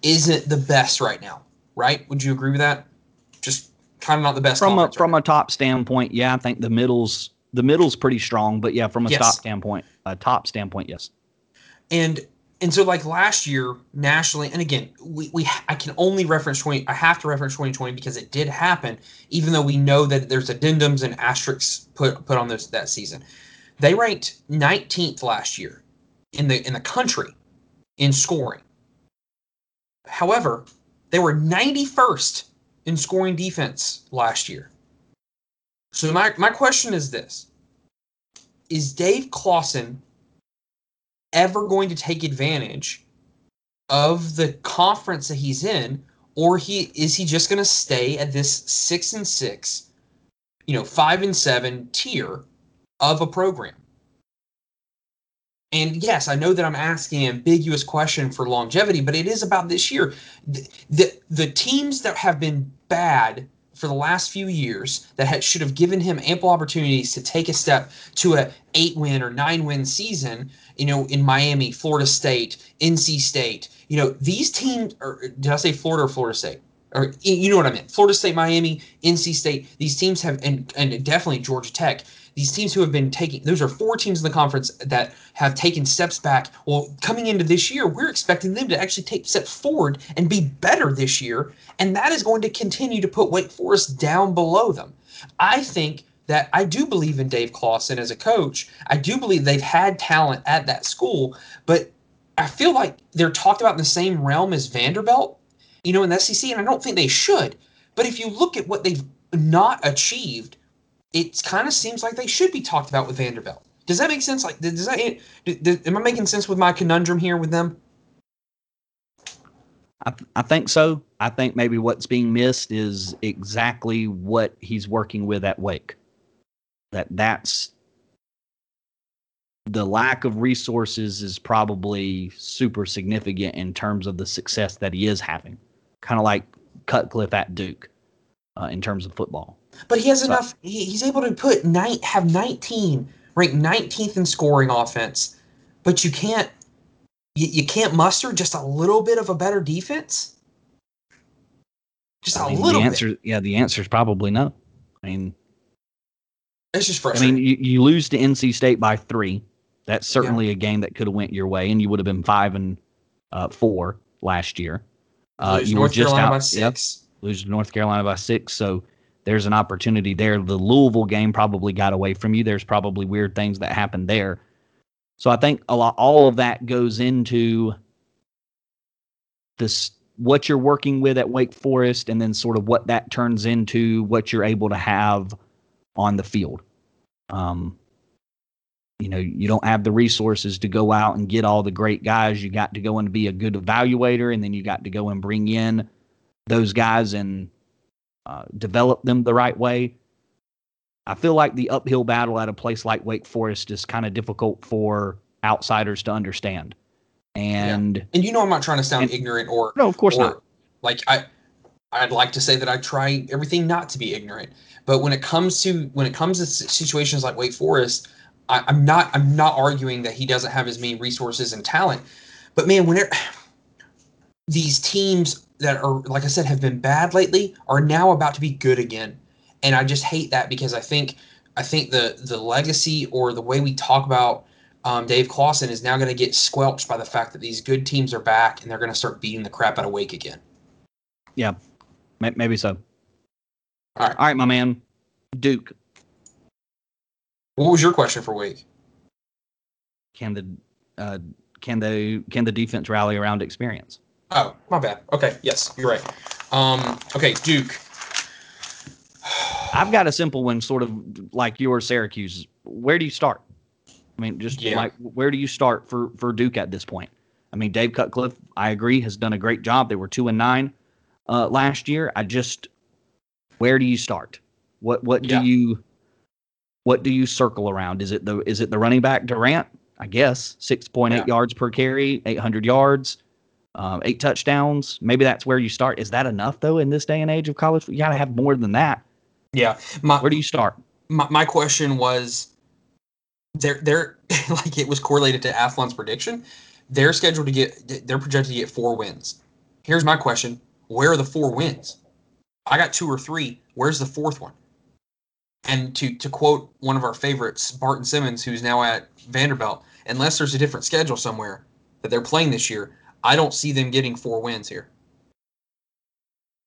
isn't the best right now, right? Would you agree with that? Just kind of not the best From a from right a top standpoint, yeah, I think the middle's the middle's pretty strong, but yeah, from a Yes. top standpoint, a top standpoint, yes. and and so like last year nationally and again we, we i can only reference 20 i have to reference 2020 because it did happen even though we know that there's addendums and asterisks put put on those that season. They ranked 19th last year in the in the country in scoring. However they were 91st in scoring defense last year. So my, my question is this. Is dave clawson ever going to take advantage of the conference that he's in, or he is he just going to stay at this six and six, you know, five and seven tier of a program? And yes, I know that I'm asking an ambiguous question for longevity, but it is about this year. The, the, the teams that have been bad for the last few years that should have given him ample opportunities to take a step to a eight win or nine win season, you know, in Miami, Florida State, NC State, you know, these teams, or did I say Florida or Florida State? Or you know what I meant? Florida State, Miami, NC State. These teams have, and and definitely Georgia Tech these teams who have been taking those are four teams in the conference that have taken steps back well coming into this year we're expecting them to actually take steps forward and be better this year and that is going to continue to put wake forest down below them i think that i do believe in dave clawson as a coach i do believe they've had talent at that school but i feel like they're talked about in the same realm as vanderbilt you know in the sec and i don't think they should but if you look at what they've not achieved it kind of seems like they should be talked about with Vanderbilt. Does that make sense? Like, does that am I making sense with my conundrum here with them? I, I think so. I think maybe what's being missed is exactly what he's working with at Wake. That that's the lack of resources is probably super significant in terms of the success that he is having. Kind of like Cutcliffe at Duke uh, in terms of football. But he has enough. He, he's able to put nine, have 19, rank 19th in scoring offense. But you can't, you, you can't muster just a little bit of a better defense. Just I a mean, little. The answer, bit. yeah, the answer is probably no. I mean, it's just frustrating. I mean, you, you lose to NC State by three. That's certainly yeah. a game that could have went your way, and you would have been five and uh, four last year. Uh, you North were just Carolina out. By six. Yep, lose to North Carolina by six. So there's an opportunity there. The Louisville game probably got away from you. There's probably weird things that happened there. So I think a lot, all of that goes into this what you're working with at Wake Forest, and then sort of what that turns into what you're able to have on the field. Um, you know, you don't have the resources to go out and get all the great guys. You got to go and be a good evaluator, and then you got to go and bring in those guys and uh, develop them the right way. I feel like the uphill battle at a place like Wake Forest is kind of difficult for outsiders to understand. And yeah. and you know I'm not trying to sound and, ignorant or no, of course or, not. Like I I'd like to say that I try everything not to be ignorant, but when it comes to when it comes to situations like Wake Forest, I, am not I'm not arguing that he doesn't have as many resources and talent, but man, when it, [SIGHS] these teams that are like I said have been bad lately are now about to be good again. And I just hate that because I think I think the the legacy or the way we talk about um, Dave Clawson is now going to get squelched by the fact that these good teams are back and they're going to start beating the crap out of Wake again. Yeah, maybe so. All right, all right, my man, Duke. What was your question for Wake? Can the uh, can the can the defense rally around experience? Oh, my bad. Okay, yes, you're right. Um, okay, Duke. I've got a simple one, sort of like your Syracuse. Where do you start? I mean, just yeah. like where do you start for for Duke at this point? I mean, Dave Cutcliffe, I agree, has done a great job. They were two and nine uh, last year. I just, where do you start? What what do yeah. you what do you circle around? Is it the is it the running back Durant? I guess six point eight yeah. yards per carry, eight hundred yards um, eight touchdowns. Maybe that's where you start. Is that enough though in this day and age of college? You got to have more than that. Yeah. My, where do you start? My, my question was, they're they're [LAUGHS] like it was correlated to Athlon's prediction. They're scheduled to get. They're projected to get four wins. Here's my question: Where are the four wins? I got two or three. Where's the fourth one? And to to quote one of our favorites, Barton Simmons, who's now at Vanderbilt, unless there's a different schedule somewhere that they're playing this year, I don't see them getting four wins here.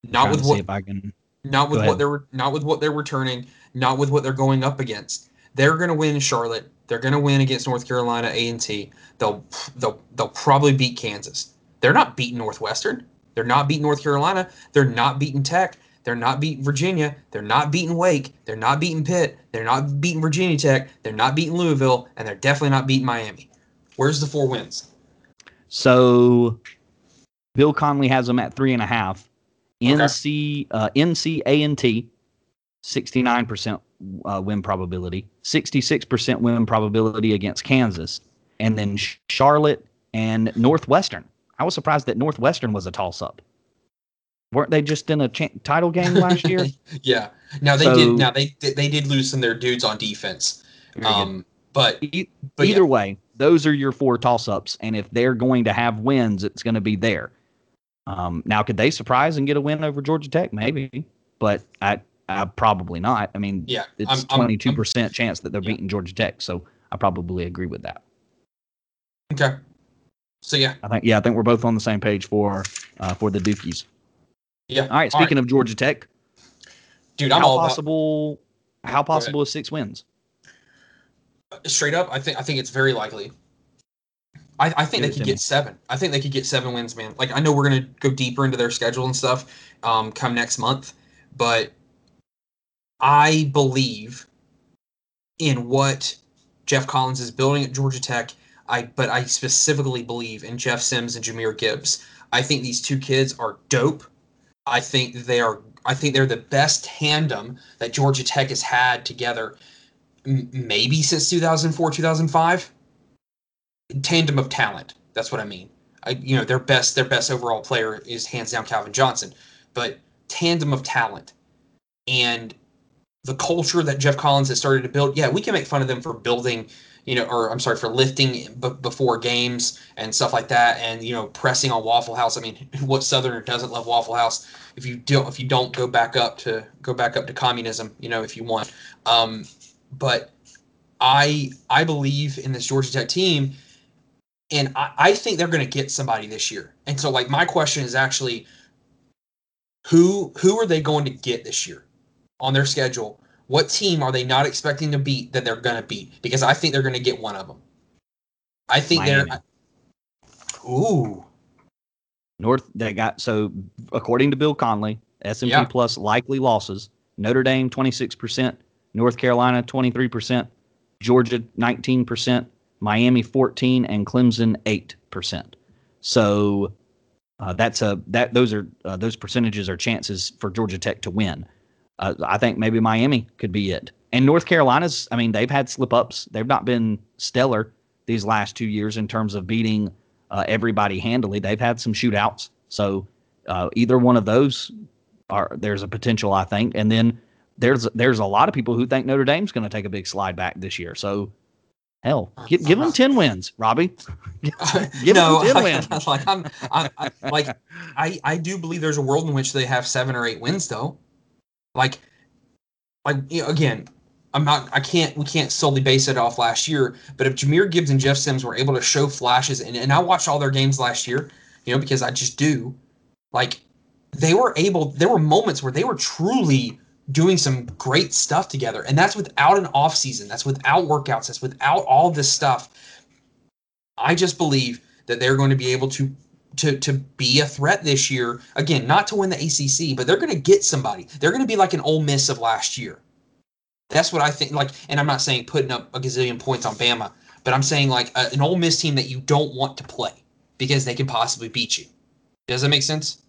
Not with what can. Not with what they're not with what they're returning. Not with what they're going up against. They're going to win Charlotte. They're going to win against North Carolina A and T. They'll they'll they'll probably beat Kansas. They're not beating Northwestern. They're not beating North Carolina. They're not beating Tech. They're not beating Virginia. They're not beating Wake. They're not beating Pitt. They're not beating Virginia Tech. They're not beating Louisville, and they're definitely not beating Miami. Where's the four wins? So Bill Connolly has them at three and a half. Okay. NC uh, NC A and T, sixty nine percent uh, win probability, sixty six percent win probability against Kansas, and then Charlotte and Northwestern. I was surprised that Northwestern was a toss up. Weren't they just in a cha- title game last year? [LAUGHS] yeah. Now they So- did. Now they they did lose some of their dudes on defense. Um, but E- but Either yeah. way, those are your four toss ups, and if they're going to have wins, it's going to be there. Um, now, could they surprise and get a win over Georgia Tech? Maybe, but I, I probably not. I mean, yeah, it's twenty two percent chance that they're Yeah. beating Georgia Tech, so I probably agree with that. Okay. So yeah, I think, yeah, I think we're both on the same page for uh, for the Dukies. yeah. All right, speaking of Georgia Tech, dude, I'm how all possible? How possible is six wins? straight up. I think I think it's very likely. I, I think Give they could get me. seven. I think they could get seven wins, man. Like I know we're gonna go deeper into their schedule and stuff um, come next month, but I believe in what Geoff Collins is building at Georgia Tech. I but I specifically believe in Jeff Sims and Jahmyr Gibbs. I think these two kids are dope. I think they are. I think they're the best tandem that Georgia Tech has had together, m- maybe since 2004, 2005. Tandem of talent. That's what I mean. I, you know, their best, their best overall player is hands down Calvin Johnson, but tandem of talent and the culture that Geoff Collins has started to build. Yeah, we can make fun of them for building, you know, or I'm sorry for lifting b- before games and stuff like that, and you know, pressing on Waffle House. I mean, [LAUGHS] what Southerner doesn't love Waffle House? If you don't, if you don't go back up to go back up to communism, you know, if you want. Um, but I I believe in this Georgia Tech team, and I, I think they're going to get somebody this year. And so, like, my question is actually, who who are they going to get this year on their schedule? What team are they not expecting to beat that they're going to beat? Because I think they're going to get one of them. I think Miami. they're. Ooh, North they got so according to Bill Connolly, S and P Yeah. plus likely losses. Notre Dame twenty six percent, North Carolina twenty three percent, Georgia nineteen percent, Miami fourteen, and Clemson eight percent. So uh, that's a that those are uh, those percentages are chances for Georgia Tech to win. Uh, I think maybe Miami could be it. And North Carolina's, I mean, they've had slip ups. They've not been stellar these last two years in terms of beating uh, everybody handily. They've had some shootouts. So uh, either one of those are there's a potential, I think. And then there's there's a lot of people who think Notre Dame's going to take a big slide back this year. So hell, give, give them ten wins, Robby. [LAUGHS] Give no, them 10 like, wins. [LAUGHS] like I'm, I, I, like I, I do believe there's a world in which they have seven or eight wins though. Like, like you know, again, I'm not, I can't, we can't solely base it off last year. But if Jahmyr Gibbs and Jeff Sims were able to show flashes, and, and I watched all their games last year, you know, because I just do, like, they were able. There were moments where they were truly doing some great stuff together, and that's without an off season. That's without workouts. That's without all this stuff. I just believe that they're going to be able to to to be a threat this year. Again, not to win the ACC, but they're going to get somebody. They're going to be like an Ole Miss of last year. That's what I think. Like, and I'm not saying putting up a gazillion points on Bama, but I'm saying like a, an Ole Miss team that you don't want to play because they can possibly beat you. Does that make sense?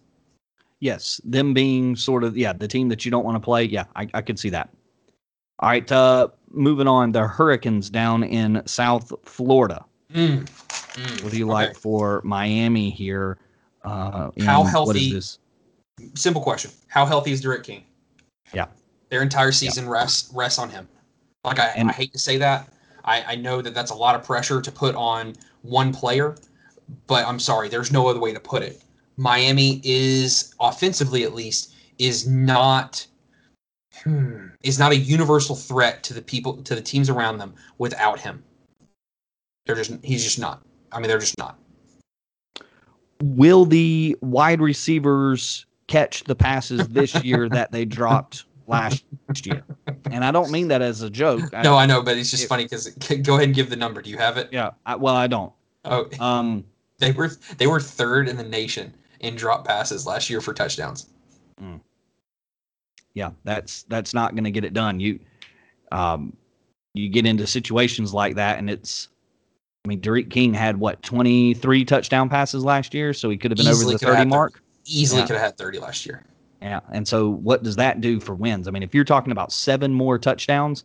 Yes, them being sort of yeah the team that you don't want to play. Yeah, I, I could see that. All right, uh, moving on. The Hurricanes down in South Florida. Mm. Mm. What do you Okay. like for Miami here? Uh, How healthy- is this? Simple question: How healthy is D'Eriq King? Yeah. Their entire season rests rests on him. Like I, And- I hate to say that. I, I know that that's a lot of pressure to put on one player, but I'm sorry. There's no other way to put it. Miami is offensively, at least, is not hmm, is not a universal threat to the people to the teams around them without him. They're just he's just not. I mean, they're just not. Will the wide receivers catch the passes this [LAUGHS] year that they dropped last year? And I don't mean that as a joke. I- No, I know, but it's just If- funny because go ahead and give the number. Do you have it? yeah. I, well, I don't. Oh, Um, They were they were third in the nation in drop passes last year for touchdowns. yeah, that's that's not going to get it done. You, um, you get into situations like that, and it's I mean, D'Eriq King had what 23 touchdown passes last year, so he could have been Easily over the coulda 30 had the- mark. Easily Yeah. could have had 30 last year. Yeah. And so what does that do for wins? I mean, if you're talking about seven more touchdowns,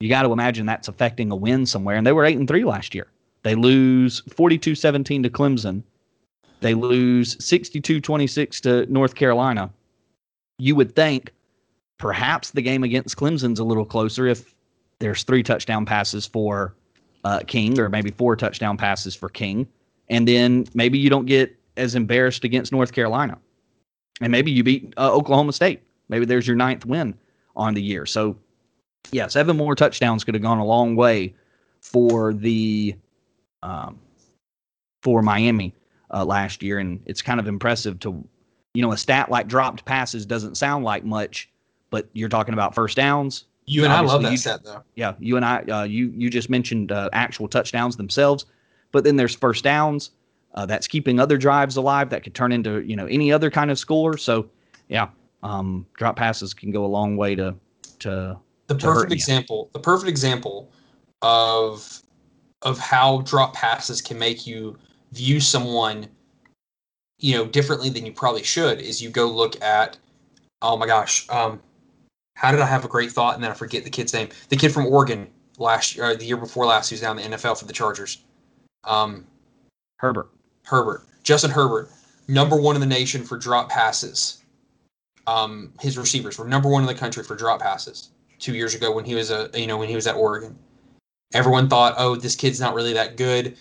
you got to imagine that's affecting a win somewhere. And they were eight and three last year. They lose 42 17 to Clemson. They lose 62 26 to North Carolina. You would think perhaps the game against Clemson's a little closer if there's three touchdown passes for uh, King or maybe four touchdown passes for King. And then maybe you don't get as embarrassed against North Carolina and maybe you beat uh, Oklahoma State. Maybe there's your ninth win on the year. So, yeah, seven more touchdowns could have gone a long way for the um, for Miami uh, last year, and it's kind of impressive to, you know, a stat like dropped passes doesn't sound like much, but you're talking about first downs. You and I love that you- stat though. Yeah, you and I, uh, you you just mentioned uh, actual touchdowns themselves, but then there's first downs. Uh, that's keeping other drives alive that could turn into you know any other kind of score. So, yeah, um, drop passes can go a long way to to the to perfect example the perfect example of of how drop passes can make you view someone you know differently than you probably should is you go look at oh my gosh um how did i have a great thought and then i forget the kid's name the kid from oregon last year the year before last who's down in the nfl for the chargers um Herbert. Herbert, Justin Herbert, number one in the nation for drop passes. Um, his receivers were number one in the country for drop passes two years ago when he was a you know when he was at Oregon. Everyone thought, oh, this kid's not really that good.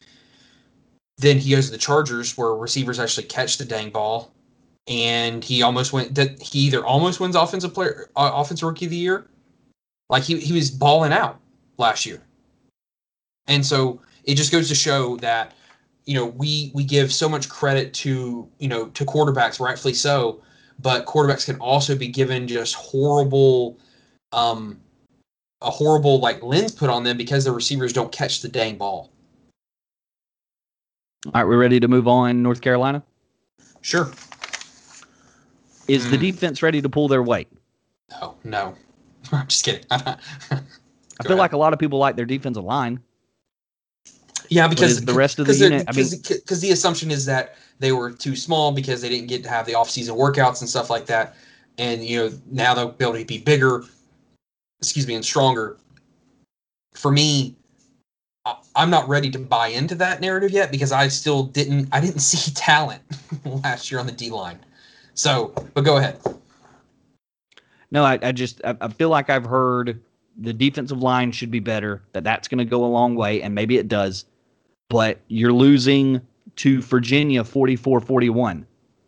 Then he goes to the Chargers, where receivers actually catch the dang ball, and he almost went. That he either almost wins offensive player, uh, offensive rookie of the year, like he he was balling out last year. And so it just goes to show that you know we we give so much credit to you know to quarterbacks rightfully so but quarterbacks can also be given just horrible um a horrible like lens put on them because the receivers don't catch the dang ball All right, we're ready to move on. North Carolina sure is the Mm. defense ready to pull their weight? no no [LAUGHS] i'm just kidding [LAUGHS] I feel ahead. like a lot of people like their defensive line. yeah because the rest of the because unit. I mean, because because the assumption is that they were too small because they didn't get to have the off-season workouts and stuff like that and you know now they'll be able to be bigger excuse me and stronger for me i'm not ready to buy into that narrative yet because i still didn't i didn't [LAUGHS] see talent last year on the d line so but go ahead No, I, I just I, I feel like I've heard the defensive line should be better. That that's going to go a long way, and maybe it does. But you're losing to Virginia 44-41.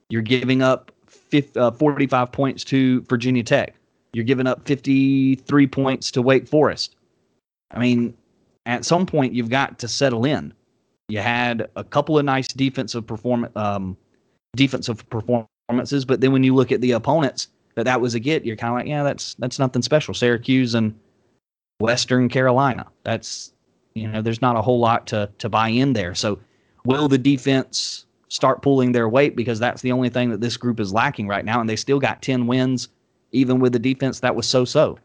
You're giving up 50, uh, 45 points to Virginia Tech. You're giving up 53 points to Wake Forest. I mean, at some point you've got to settle in. You had a couple of nice defensive perform um, defensive performances, but then when you look at the opponents that that was a get, you're kind of like, yeah, that's that's nothing special. Syracuse and Western Carolina. That's you know, there's not a whole lot to to buy in there. So, will the defense start pulling their weight because that's the only thing that this group is lacking right now, and they still got ten wins even with the defense that was so so.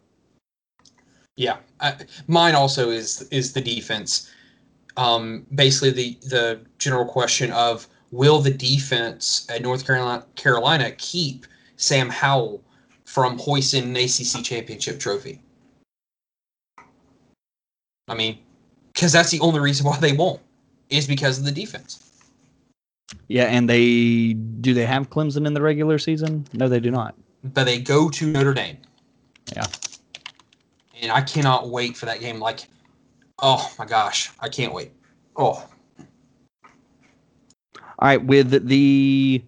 Yeah, I, mine also is is the defense. Um, basically, the the general question of will the defense at North Carolina Carolina keep Sam Howell from hoisting an ACC championship trophy? I mean, because that's the only reason why they won't is because of the defense. Yeah, and they do they have Clemson in the regular season? No, they do not. But they go to Notre Dame. Yeah. And I cannot wait for that game. Like, oh my gosh, I can't wait. Oh, All right, with the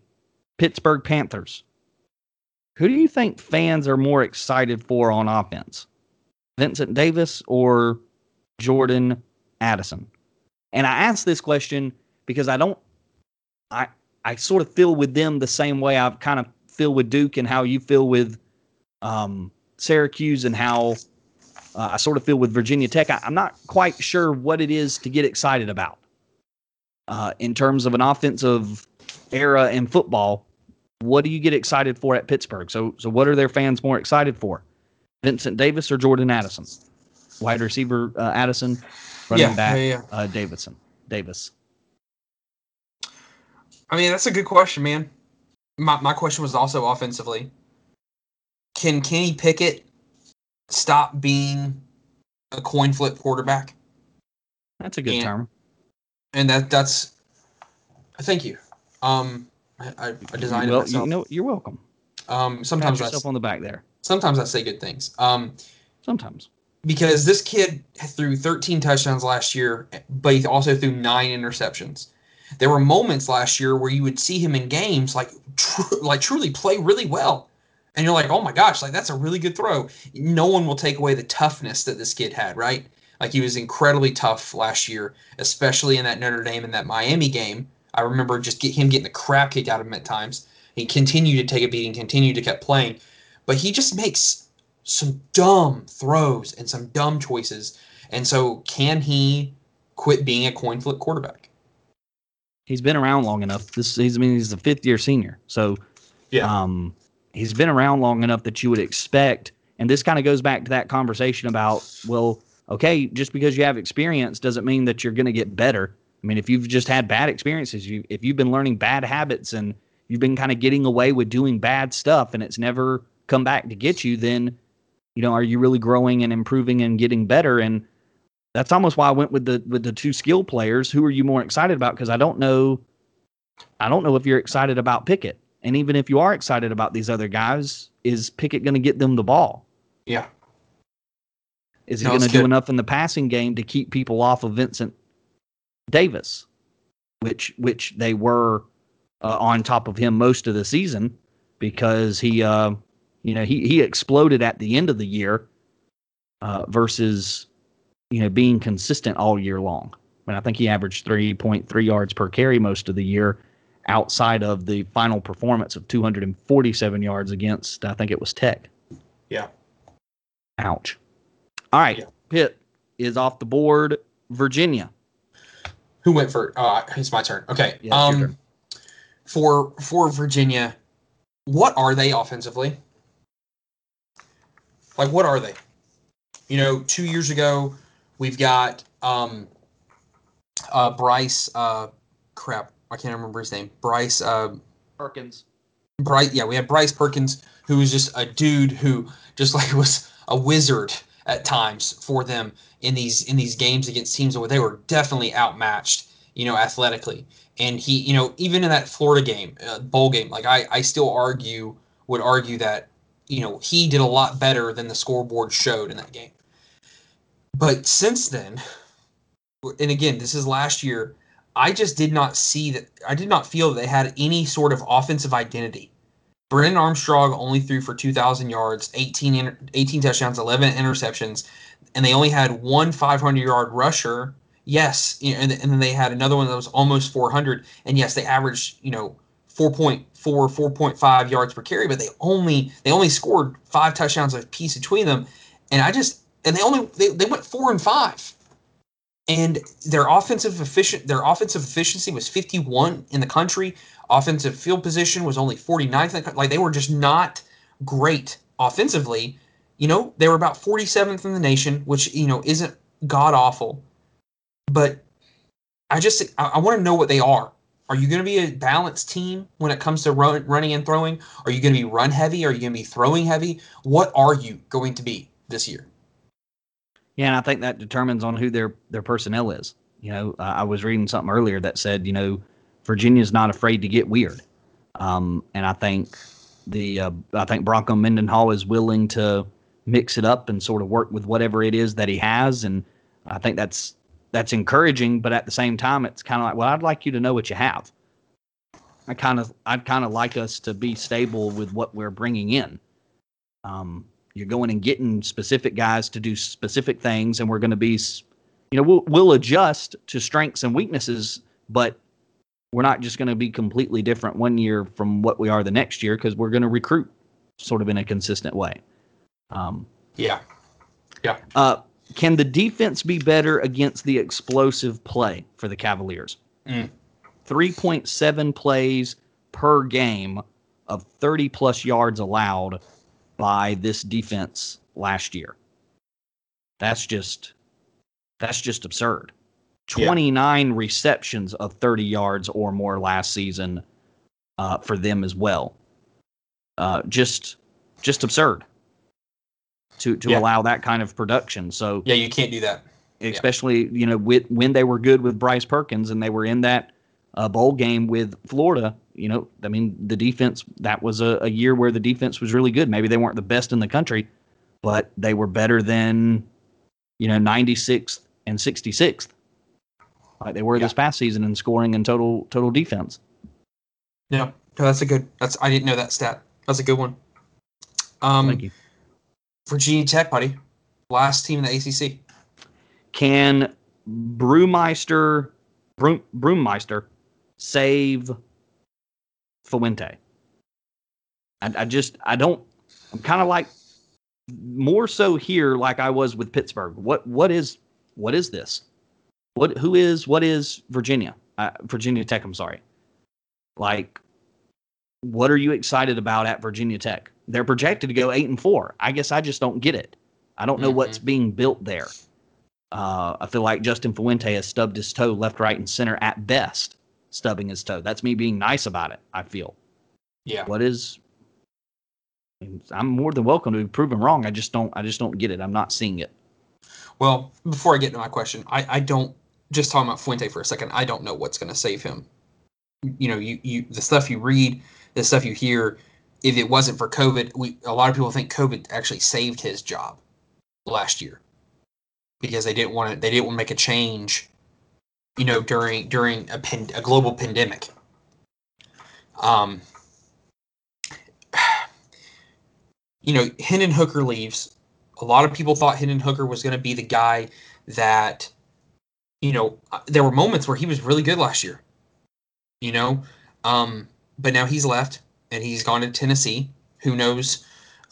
Pittsburgh Panthers, who do you think fans are more excited for on offense? Vincent Davis or Jordan Addison? And I ask this question because I don't I I sort of feel with them the same way I kind of feel with Duke and how you feel with um, Syracuse and how uh, I sort of feel with Virginia Tech. I, I'm not quite sure what it is to get excited about uh, in terms of an offensive era in football. What do you get excited for at Pittsburgh? So, so what are their fans more excited for? Vincent Davis or Jordan Addison? Wide receiver uh, Addison, running yeah, back yeah, yeah. uh, Davidson. Davis? I mean, that's a good question, man. My my question was also offensively. Can Kenny Pickett stop being a coin flip quarterback? That's a good Yeah. term. And that that's thank you. Um I, I I designed well, it myself. you know, you're welcome. um Pat sometimes I, yourself on the back there. sometimes I say good things. Um Sometimes. because this kid threw 13 touchdowns last year, but he also threw nine interceptions. There were moments last year where you would see him in games like tr- like truly play really well, and you're like, oh my gosh, like that's a really good throw. No one will take away the toughness that this kid had, right? Like he was incredibly tough last year, especially in that Notre Dame and that Miami game. I remember just get him getting the crap kicked out of him at times. He continued to take a beating, continued to keep playing, but he just makes some dumb throws and some dumb choices. And so, can he quit being a coin flip quarterback? He's been around long enough. This he's I mean he's a fifth year senior. So Yeah. um he's been around long enough that you would expect and this kind of goes back to that conversation about well, okay, just because you have experience doesn't mean that you're gonna get better. I mean, if you've just had bad experiences, you if you've been learning bad habits and you've been kind of getting away with doing bad stuff and it's never come back to get you, then you know, are you really growing and improving and getting better? And that's almost why I went with the with the two skill players. Who are you more excited about? Because I don't know, I don't know if you're excited about Pickett. And even if you are excited about these other guys, is Pickett going to get them the ball? Yeah. Is he No, going to do enough in the passing game to keep people off of Vincent Davis, which which they were uh, on top of him most of the season because he, uh, you know, he he exploded at the end of the year uh, versus you know being consistent all year long. I mean, I think he averaged three point three yards per carry most of the year, outside of the final performance of two hundred and forty seven yards against I think it was Tech. Yeah. Ouch. All right. Yeah. Pitt is off the board. Virginia. Who went for? Uh, it's my turn. Okay. Yeah, it's your um, for for Virginia, what are they offensively? Like, what are they? You know, two years ago, we've got um, uh, Bryce. Uh, crap, I can't remember his name. Bryce. Uh, Perkins. Bryce, yeah, we had Bryce Perkins, who was just a dude who just like was a wizard at times for them in these in these games against teams where they were definitely outmatched, you know, athletically. And he, you know, even in that Florida game, uh, bowl game, like I, I still argue would argue that you know he did a lot better than the scoreboard showed in that game. But since then, and again, this is last year. I just did not see that. I did not feel that they had any sort of offensive identity. Brennan Armstrong only threw for 2,000 yards, 18, inter- 18 touchdowns, 11 interceptions, and they only had one 500 yard rusher. Yes, and, and then they had another one that was almost 400. And yes, they averaged, you know, 4.4, 4.5 yards per carry, but they only they only scored five touchdowns a piece between them. And I just and they only they, they went four and five and their offensive efficient their offensive efficiency was 51 in the country offensive field position was only 49th in like they were just not great offensively. You know they were about 47th in the nation which you know isn't god awful but i just i, I want to know what they are. Are you going to be a balanced team when it comes to run, running and throwing? Are you going to be run heavy? Are you going to be throwing heavy? What are you going to be this year? Yeah, and I think that determines on who their their personnel is. You know, I was reading something earlier that said, you know, Virginia's not afraid to get weird, um, and I think the uh, I think Bronco Mendenhall is willing to mix it up and sort of work with whatever it is that he has, and I think that's that's encouraging. But at the same time, it's kind of like, well, I'd like you to know what you have. I kind of I'd kind of like us to be stable with what we're bringing in. Um, you're going and getting specific guys to do specific things, and we're going to be, you know, we'll we'll adjust to strengths and weaknesses, but we're not just going to be completely different one year from what we are the next year because we're going to recruit sort of in a consistent way. Um, yeah Yeah. uh, can the defense be better against the explosive play for the Cavaliers? Mm. 3.7 plays per game of 30 plus yards allowed by this defense last year. That's just that's just absurd. Yeah. 29 receptions of 30 yards or more last season uh, for them as well. Uh, just just absurd to to Yeah. allow that kind of production. So Yeah, you can't do that. especially you know with when they were good with Bryce Perkins and they were in that uh, bowl game with Florida. You know, I mean, the defense that was a, a year where the defense was really good. Maybe they weren't the best in the country, but they were better than you know 96th and 66th, like they were Yeah. this past season in scoring and total total defense. Yeah, no, that's a good. That's I didn't know that stat. That's a good one. Um, Thank you. Virginia Tech, buddy, last team in the ACC. Can Brewmeister Broom, Broommeister save Fuente? I, I just I don't. I'm kind of like more so here, like I was with Pittsburgh. What what is what is this? What who is what is Virginia? Uh, Virginia Tech. I'm sorry. Like, what are you excited about at Virginia Tech? They're projected to go eight and four. I guess I just don't get it. I don't know what's being built there. Uh, I feel like Justin Fuente has stubbed his toe left, right, and center at best, stubbing his toe. That's me being nice about it. I feel. Yeah. What is? I'm more than welcome to be proven wrong. I just don't. I just don't get it. I'm not seeing it. Well, before I get to my question, I, I don't just talking about Fuente for a second. I don't know what's going to save him. You know, you you the stuff you read, the stuff you hear. If it wasn't for COVID, we a lot of people think COVID actually saved his job last year because they didn't want to they didn't want to make a change. You know, during during a a global pandemic. Um. [SIGHS] You know, Hendon Hooker leaves a lot of people thought Hendon Hooker was going to be the guy that, you know, uh, there were moments where he was really good last year, you know, um, but now he's left and he's gone to Tennessee. Who knows?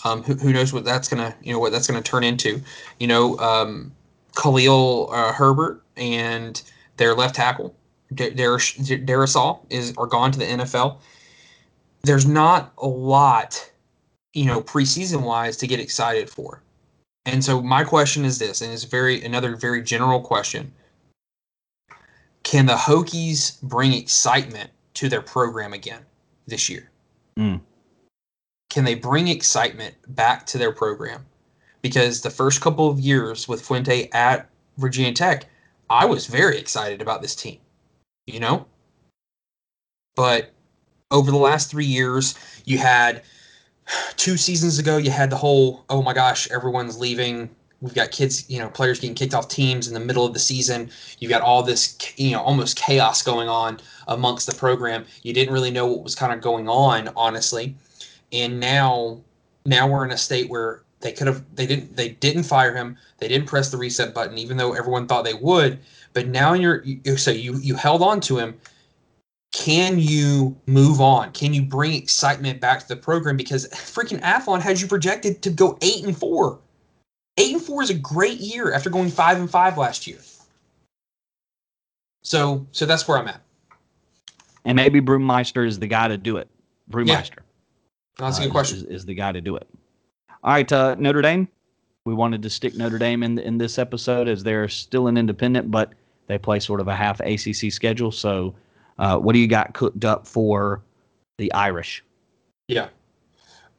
Um, who, who knows what that's gonna, you know, what that's gonna turn into? You know, um, Khalil uh, Herbert and their left tackle, Dar- Darrisaw is are gone to the NFL. There's not a lot, you know, preseason wise to get excited for. And so my question is this, and it's very another very general question. Can the Hokies bring excitement to their program again this year? Mm. Can they bring excitement back to their program? Because the first couple of years with Fuente at Virginia Tech, I was very excited about this team, you know? But over the last three years, you had [SIGHS] two seasons ago you had the whole oh my gosh everyone's leaving we've got kids you know players getting kicked off teams in the middle of the season you've got all this you know almost chaos going on amongst the program you didn't really know what was kind of going on honestly and now now we're in a state where they could have they didn't they didn't fire him they didn't press the reset button even though everyone thought they would but now you're you, so you you held on to him can you move on? Can you bring excitement back to the program? Because freaking Athlon had you projected to go eight and four. Eight and four is a great year after going five and five last year. So, so that's where I'm at. And maybe Brewmeister is the guy to do it. Brewmeister. That's a uh, good question. Is, is the guy to do it. All right, uh, Notre Dame. We wanted to stick Notre Dame in in this episode as they're still an independent, but they play sort of a half ACC schedule. So, uh, what do you got cooked up for the Irish? Yeah.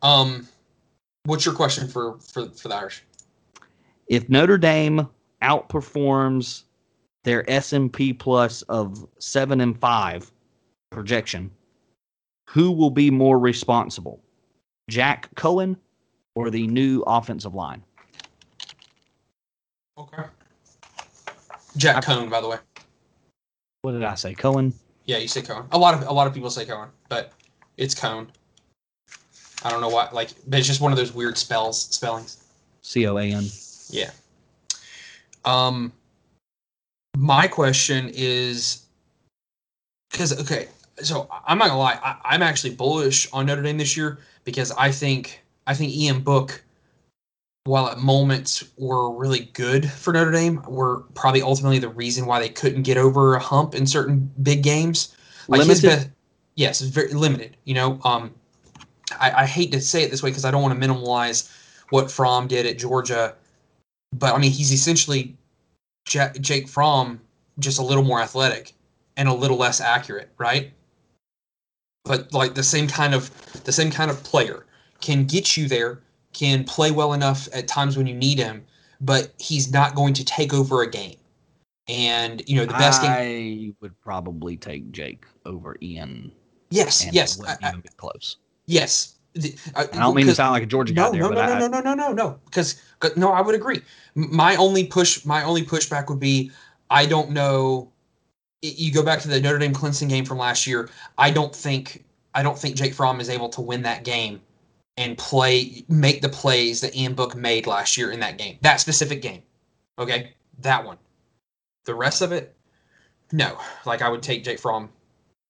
Um, what's your question for for for the Irish? If Notre Dame outperforms their S&P plus of seven and five projection, who will be more responsible, Jack Cohen or the new offensive line? Okay. Jack I- Coan, by the way. What did I say? Cohen. Yeah, you say Cohen. A lot of a lot of people say Cohen, but it's Coan. I don't know why. Like, but it's just one of those weird spells spellings. C O A N. Yeah. Um, my question is because okay, so I'm not gonna lie, I, I'm actually bullish on Notre Dame this year because I think I think Ian Book, while at moments were really good for Notre Dame, were probably ultimately the reason why they couldn't get over a hump in certain big games. Like his Limited? best, yes, it's very limited. You know, um, I, I hate to say it this way because I don't want to minimalize what Fromm did at Georgia, but I mean he's essentially Ja- Jake Fromm just a little more athletic and a little less accurate, right? But like the same kind of the same kind of player can get you there, can play well enough at times when you need him, but he's not going to take over a game. And you know the best I game. I would probably take Jake over Ian. Yes, yes, I, I- close. yes. The- uh, I, I don't mean to sound like a Georgia guy no, there, no, but no, no, no, no, no, no, because no, I would agree. My only push, my only pushback would be, I don't know. You go back to the Notre Dame Clemson game from last year. I don't think, I don't think Jake Fromm is able to win that game and play, make the plays that Ian Book made last year in that game, that specific game. Okay, that one. The rest of it, no. Like I would take Jake Fromm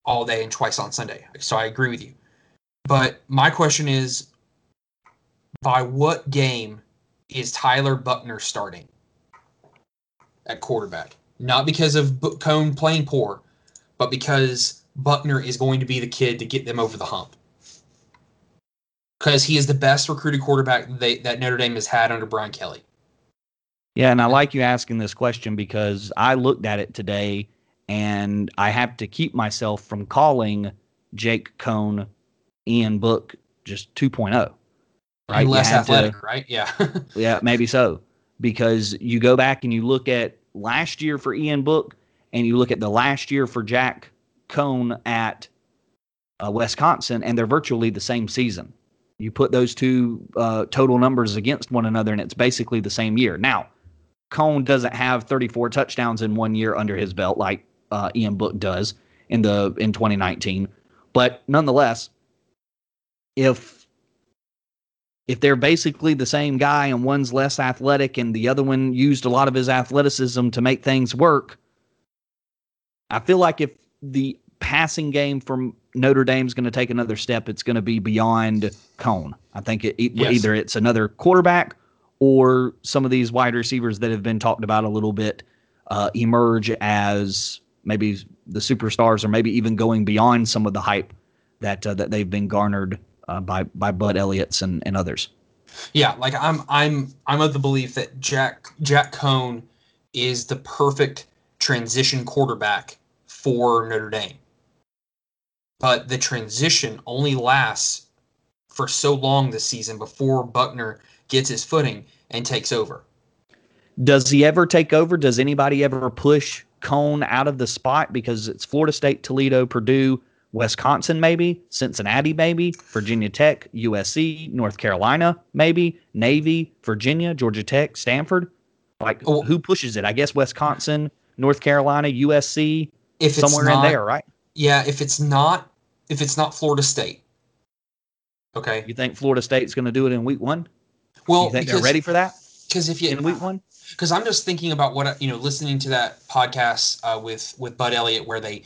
all day and twice on Sunday. So I agree with you. But my question is, by what game is Tyler Buchner starting at quarterback? Not because of Coan playing poor, but because Buchner is going to be the kid to get them over the hump. Because he is the best recruited quarterback they, that Notre Dame has had under Brian Kelly. Yeah, and I like you asking this question because I looked at it today and I have to keep myself from calling Jake Coan Ian Book just 2.0. Right? And less had to- athletic, right? Yeah. [LAUGHS] yeah, maybe so. Because you go back and you look at last year for Ian Book and you look at the last year for Jack Coan at uh, Wisconsin, and they're virtually the same season. You put those two uh, total numbers against one another, and it's basically the same year. Now, Coan doesn't have 34 touchdowns in one year under his belt like uh, Ian Book does in the in 2019, but nonetheless, if if they're basically the same guy and one's less athletic and the other one used a lot of his athleticism to make things work, I feel like if the passing game from Notre Dame's going to take another step, it's going to be beyond Coan. I think it, it- Yes. either it's another quarterback or some of these wide receivers that have been talked about a little bit uh, emerge as maybe the superstars or maybe even going beyond some of the hype that uh, that they've been garnered uh, by by Bud Elliott's and, and others. Yeah, like I'm I'm I'm of the belief that Jack Jack Coan is the perfect transition quarterback for Notre Dame. But the transition only lasts for so long this season before Buchner gets his footing and takes over. Does he ever take over? Does anybody ever push Coan out of the spot because it's Florida State, Toledo, Purdue, Wisconsin, maybe Cincinnati, maybe Virginia Tech, USC, North Carolina, maybe Navy, Virginia, Georgia Tech, Stanford. Like Oh. who pushes it? I guess Wisconsin, North Carolina, USC, If it's somewhere not, in there, right? Yeah, if it's not if it's not Florida State. Okay. You think Florida State's going to do it in week one? Well, you think because, they're ready for that Because if you in week one? because I'm just thinking about what I- you know, listening to that podcast uh, with with Bud Elliott, where they,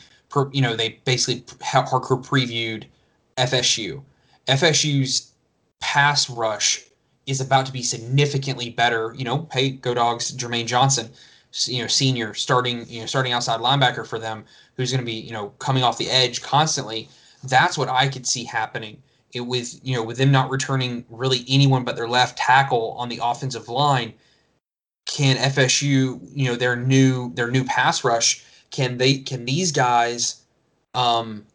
you know, they basically hardcore previewed FSU. FSU's pass rush is about to be significantly better. You know, hey, go dogs, Jermaine Johnson, you know, senior starting, you know, starting outside linebacker for them, who's going to be, you know, coming off the edge constantly. That's what I could see happening. It with you know with them not returning really anyone but their left tackle on the offensive line can FSU, you know, their new their new pass rush, can they can these guys um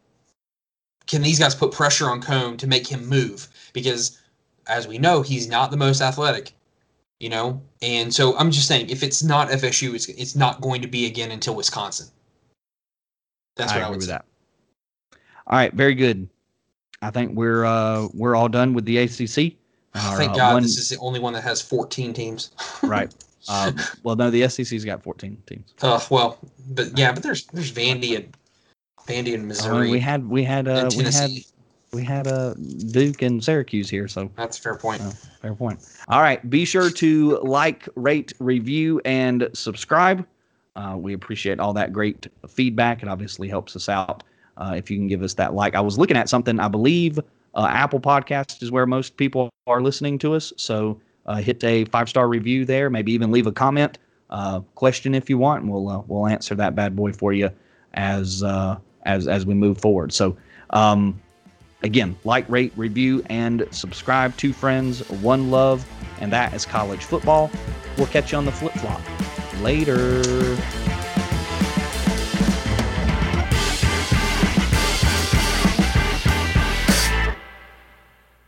can these guys put pressure on Coan to make him move? Because as we know, he's not the most athletic, you know? And so I'm just saying if it's not FSU, it's it's not going to be again until Wisconsin. That's I what I, agree would with say. that. All right, very good. I think we're uh, we're all done with the ACC. Our, Thank uh, God one- this is the only one that has 14 teams. [LAUGHS] right. Uh, [LAUGHS] well, no, the SEC's got 14 teams. Uh, well, but yeah, but there's there's Vandy and Vandy and I mean, Missouri we had we had uh, we had we had uh, Duke and Syracuse here, so That's a fair point. Oh. fair point. All right, be sure to like, rate, review, and subscribe. Uh, we appreciate all that great feedback. It obviously helps us out uh, if you can give us that like. I was looking at something. I believe uh, Apple Podcast is where most people are listening to us. So uh, hit a five star review there. Maybe even leave a comment, uh, question if you want, and we'll uh, we'll answer that bad boy for you as uh, as as we move forward. So. Um, Again, like, rate, review, and subscribe. to friends, one love, and that is college football. We'll catch you on the flip flop. Later.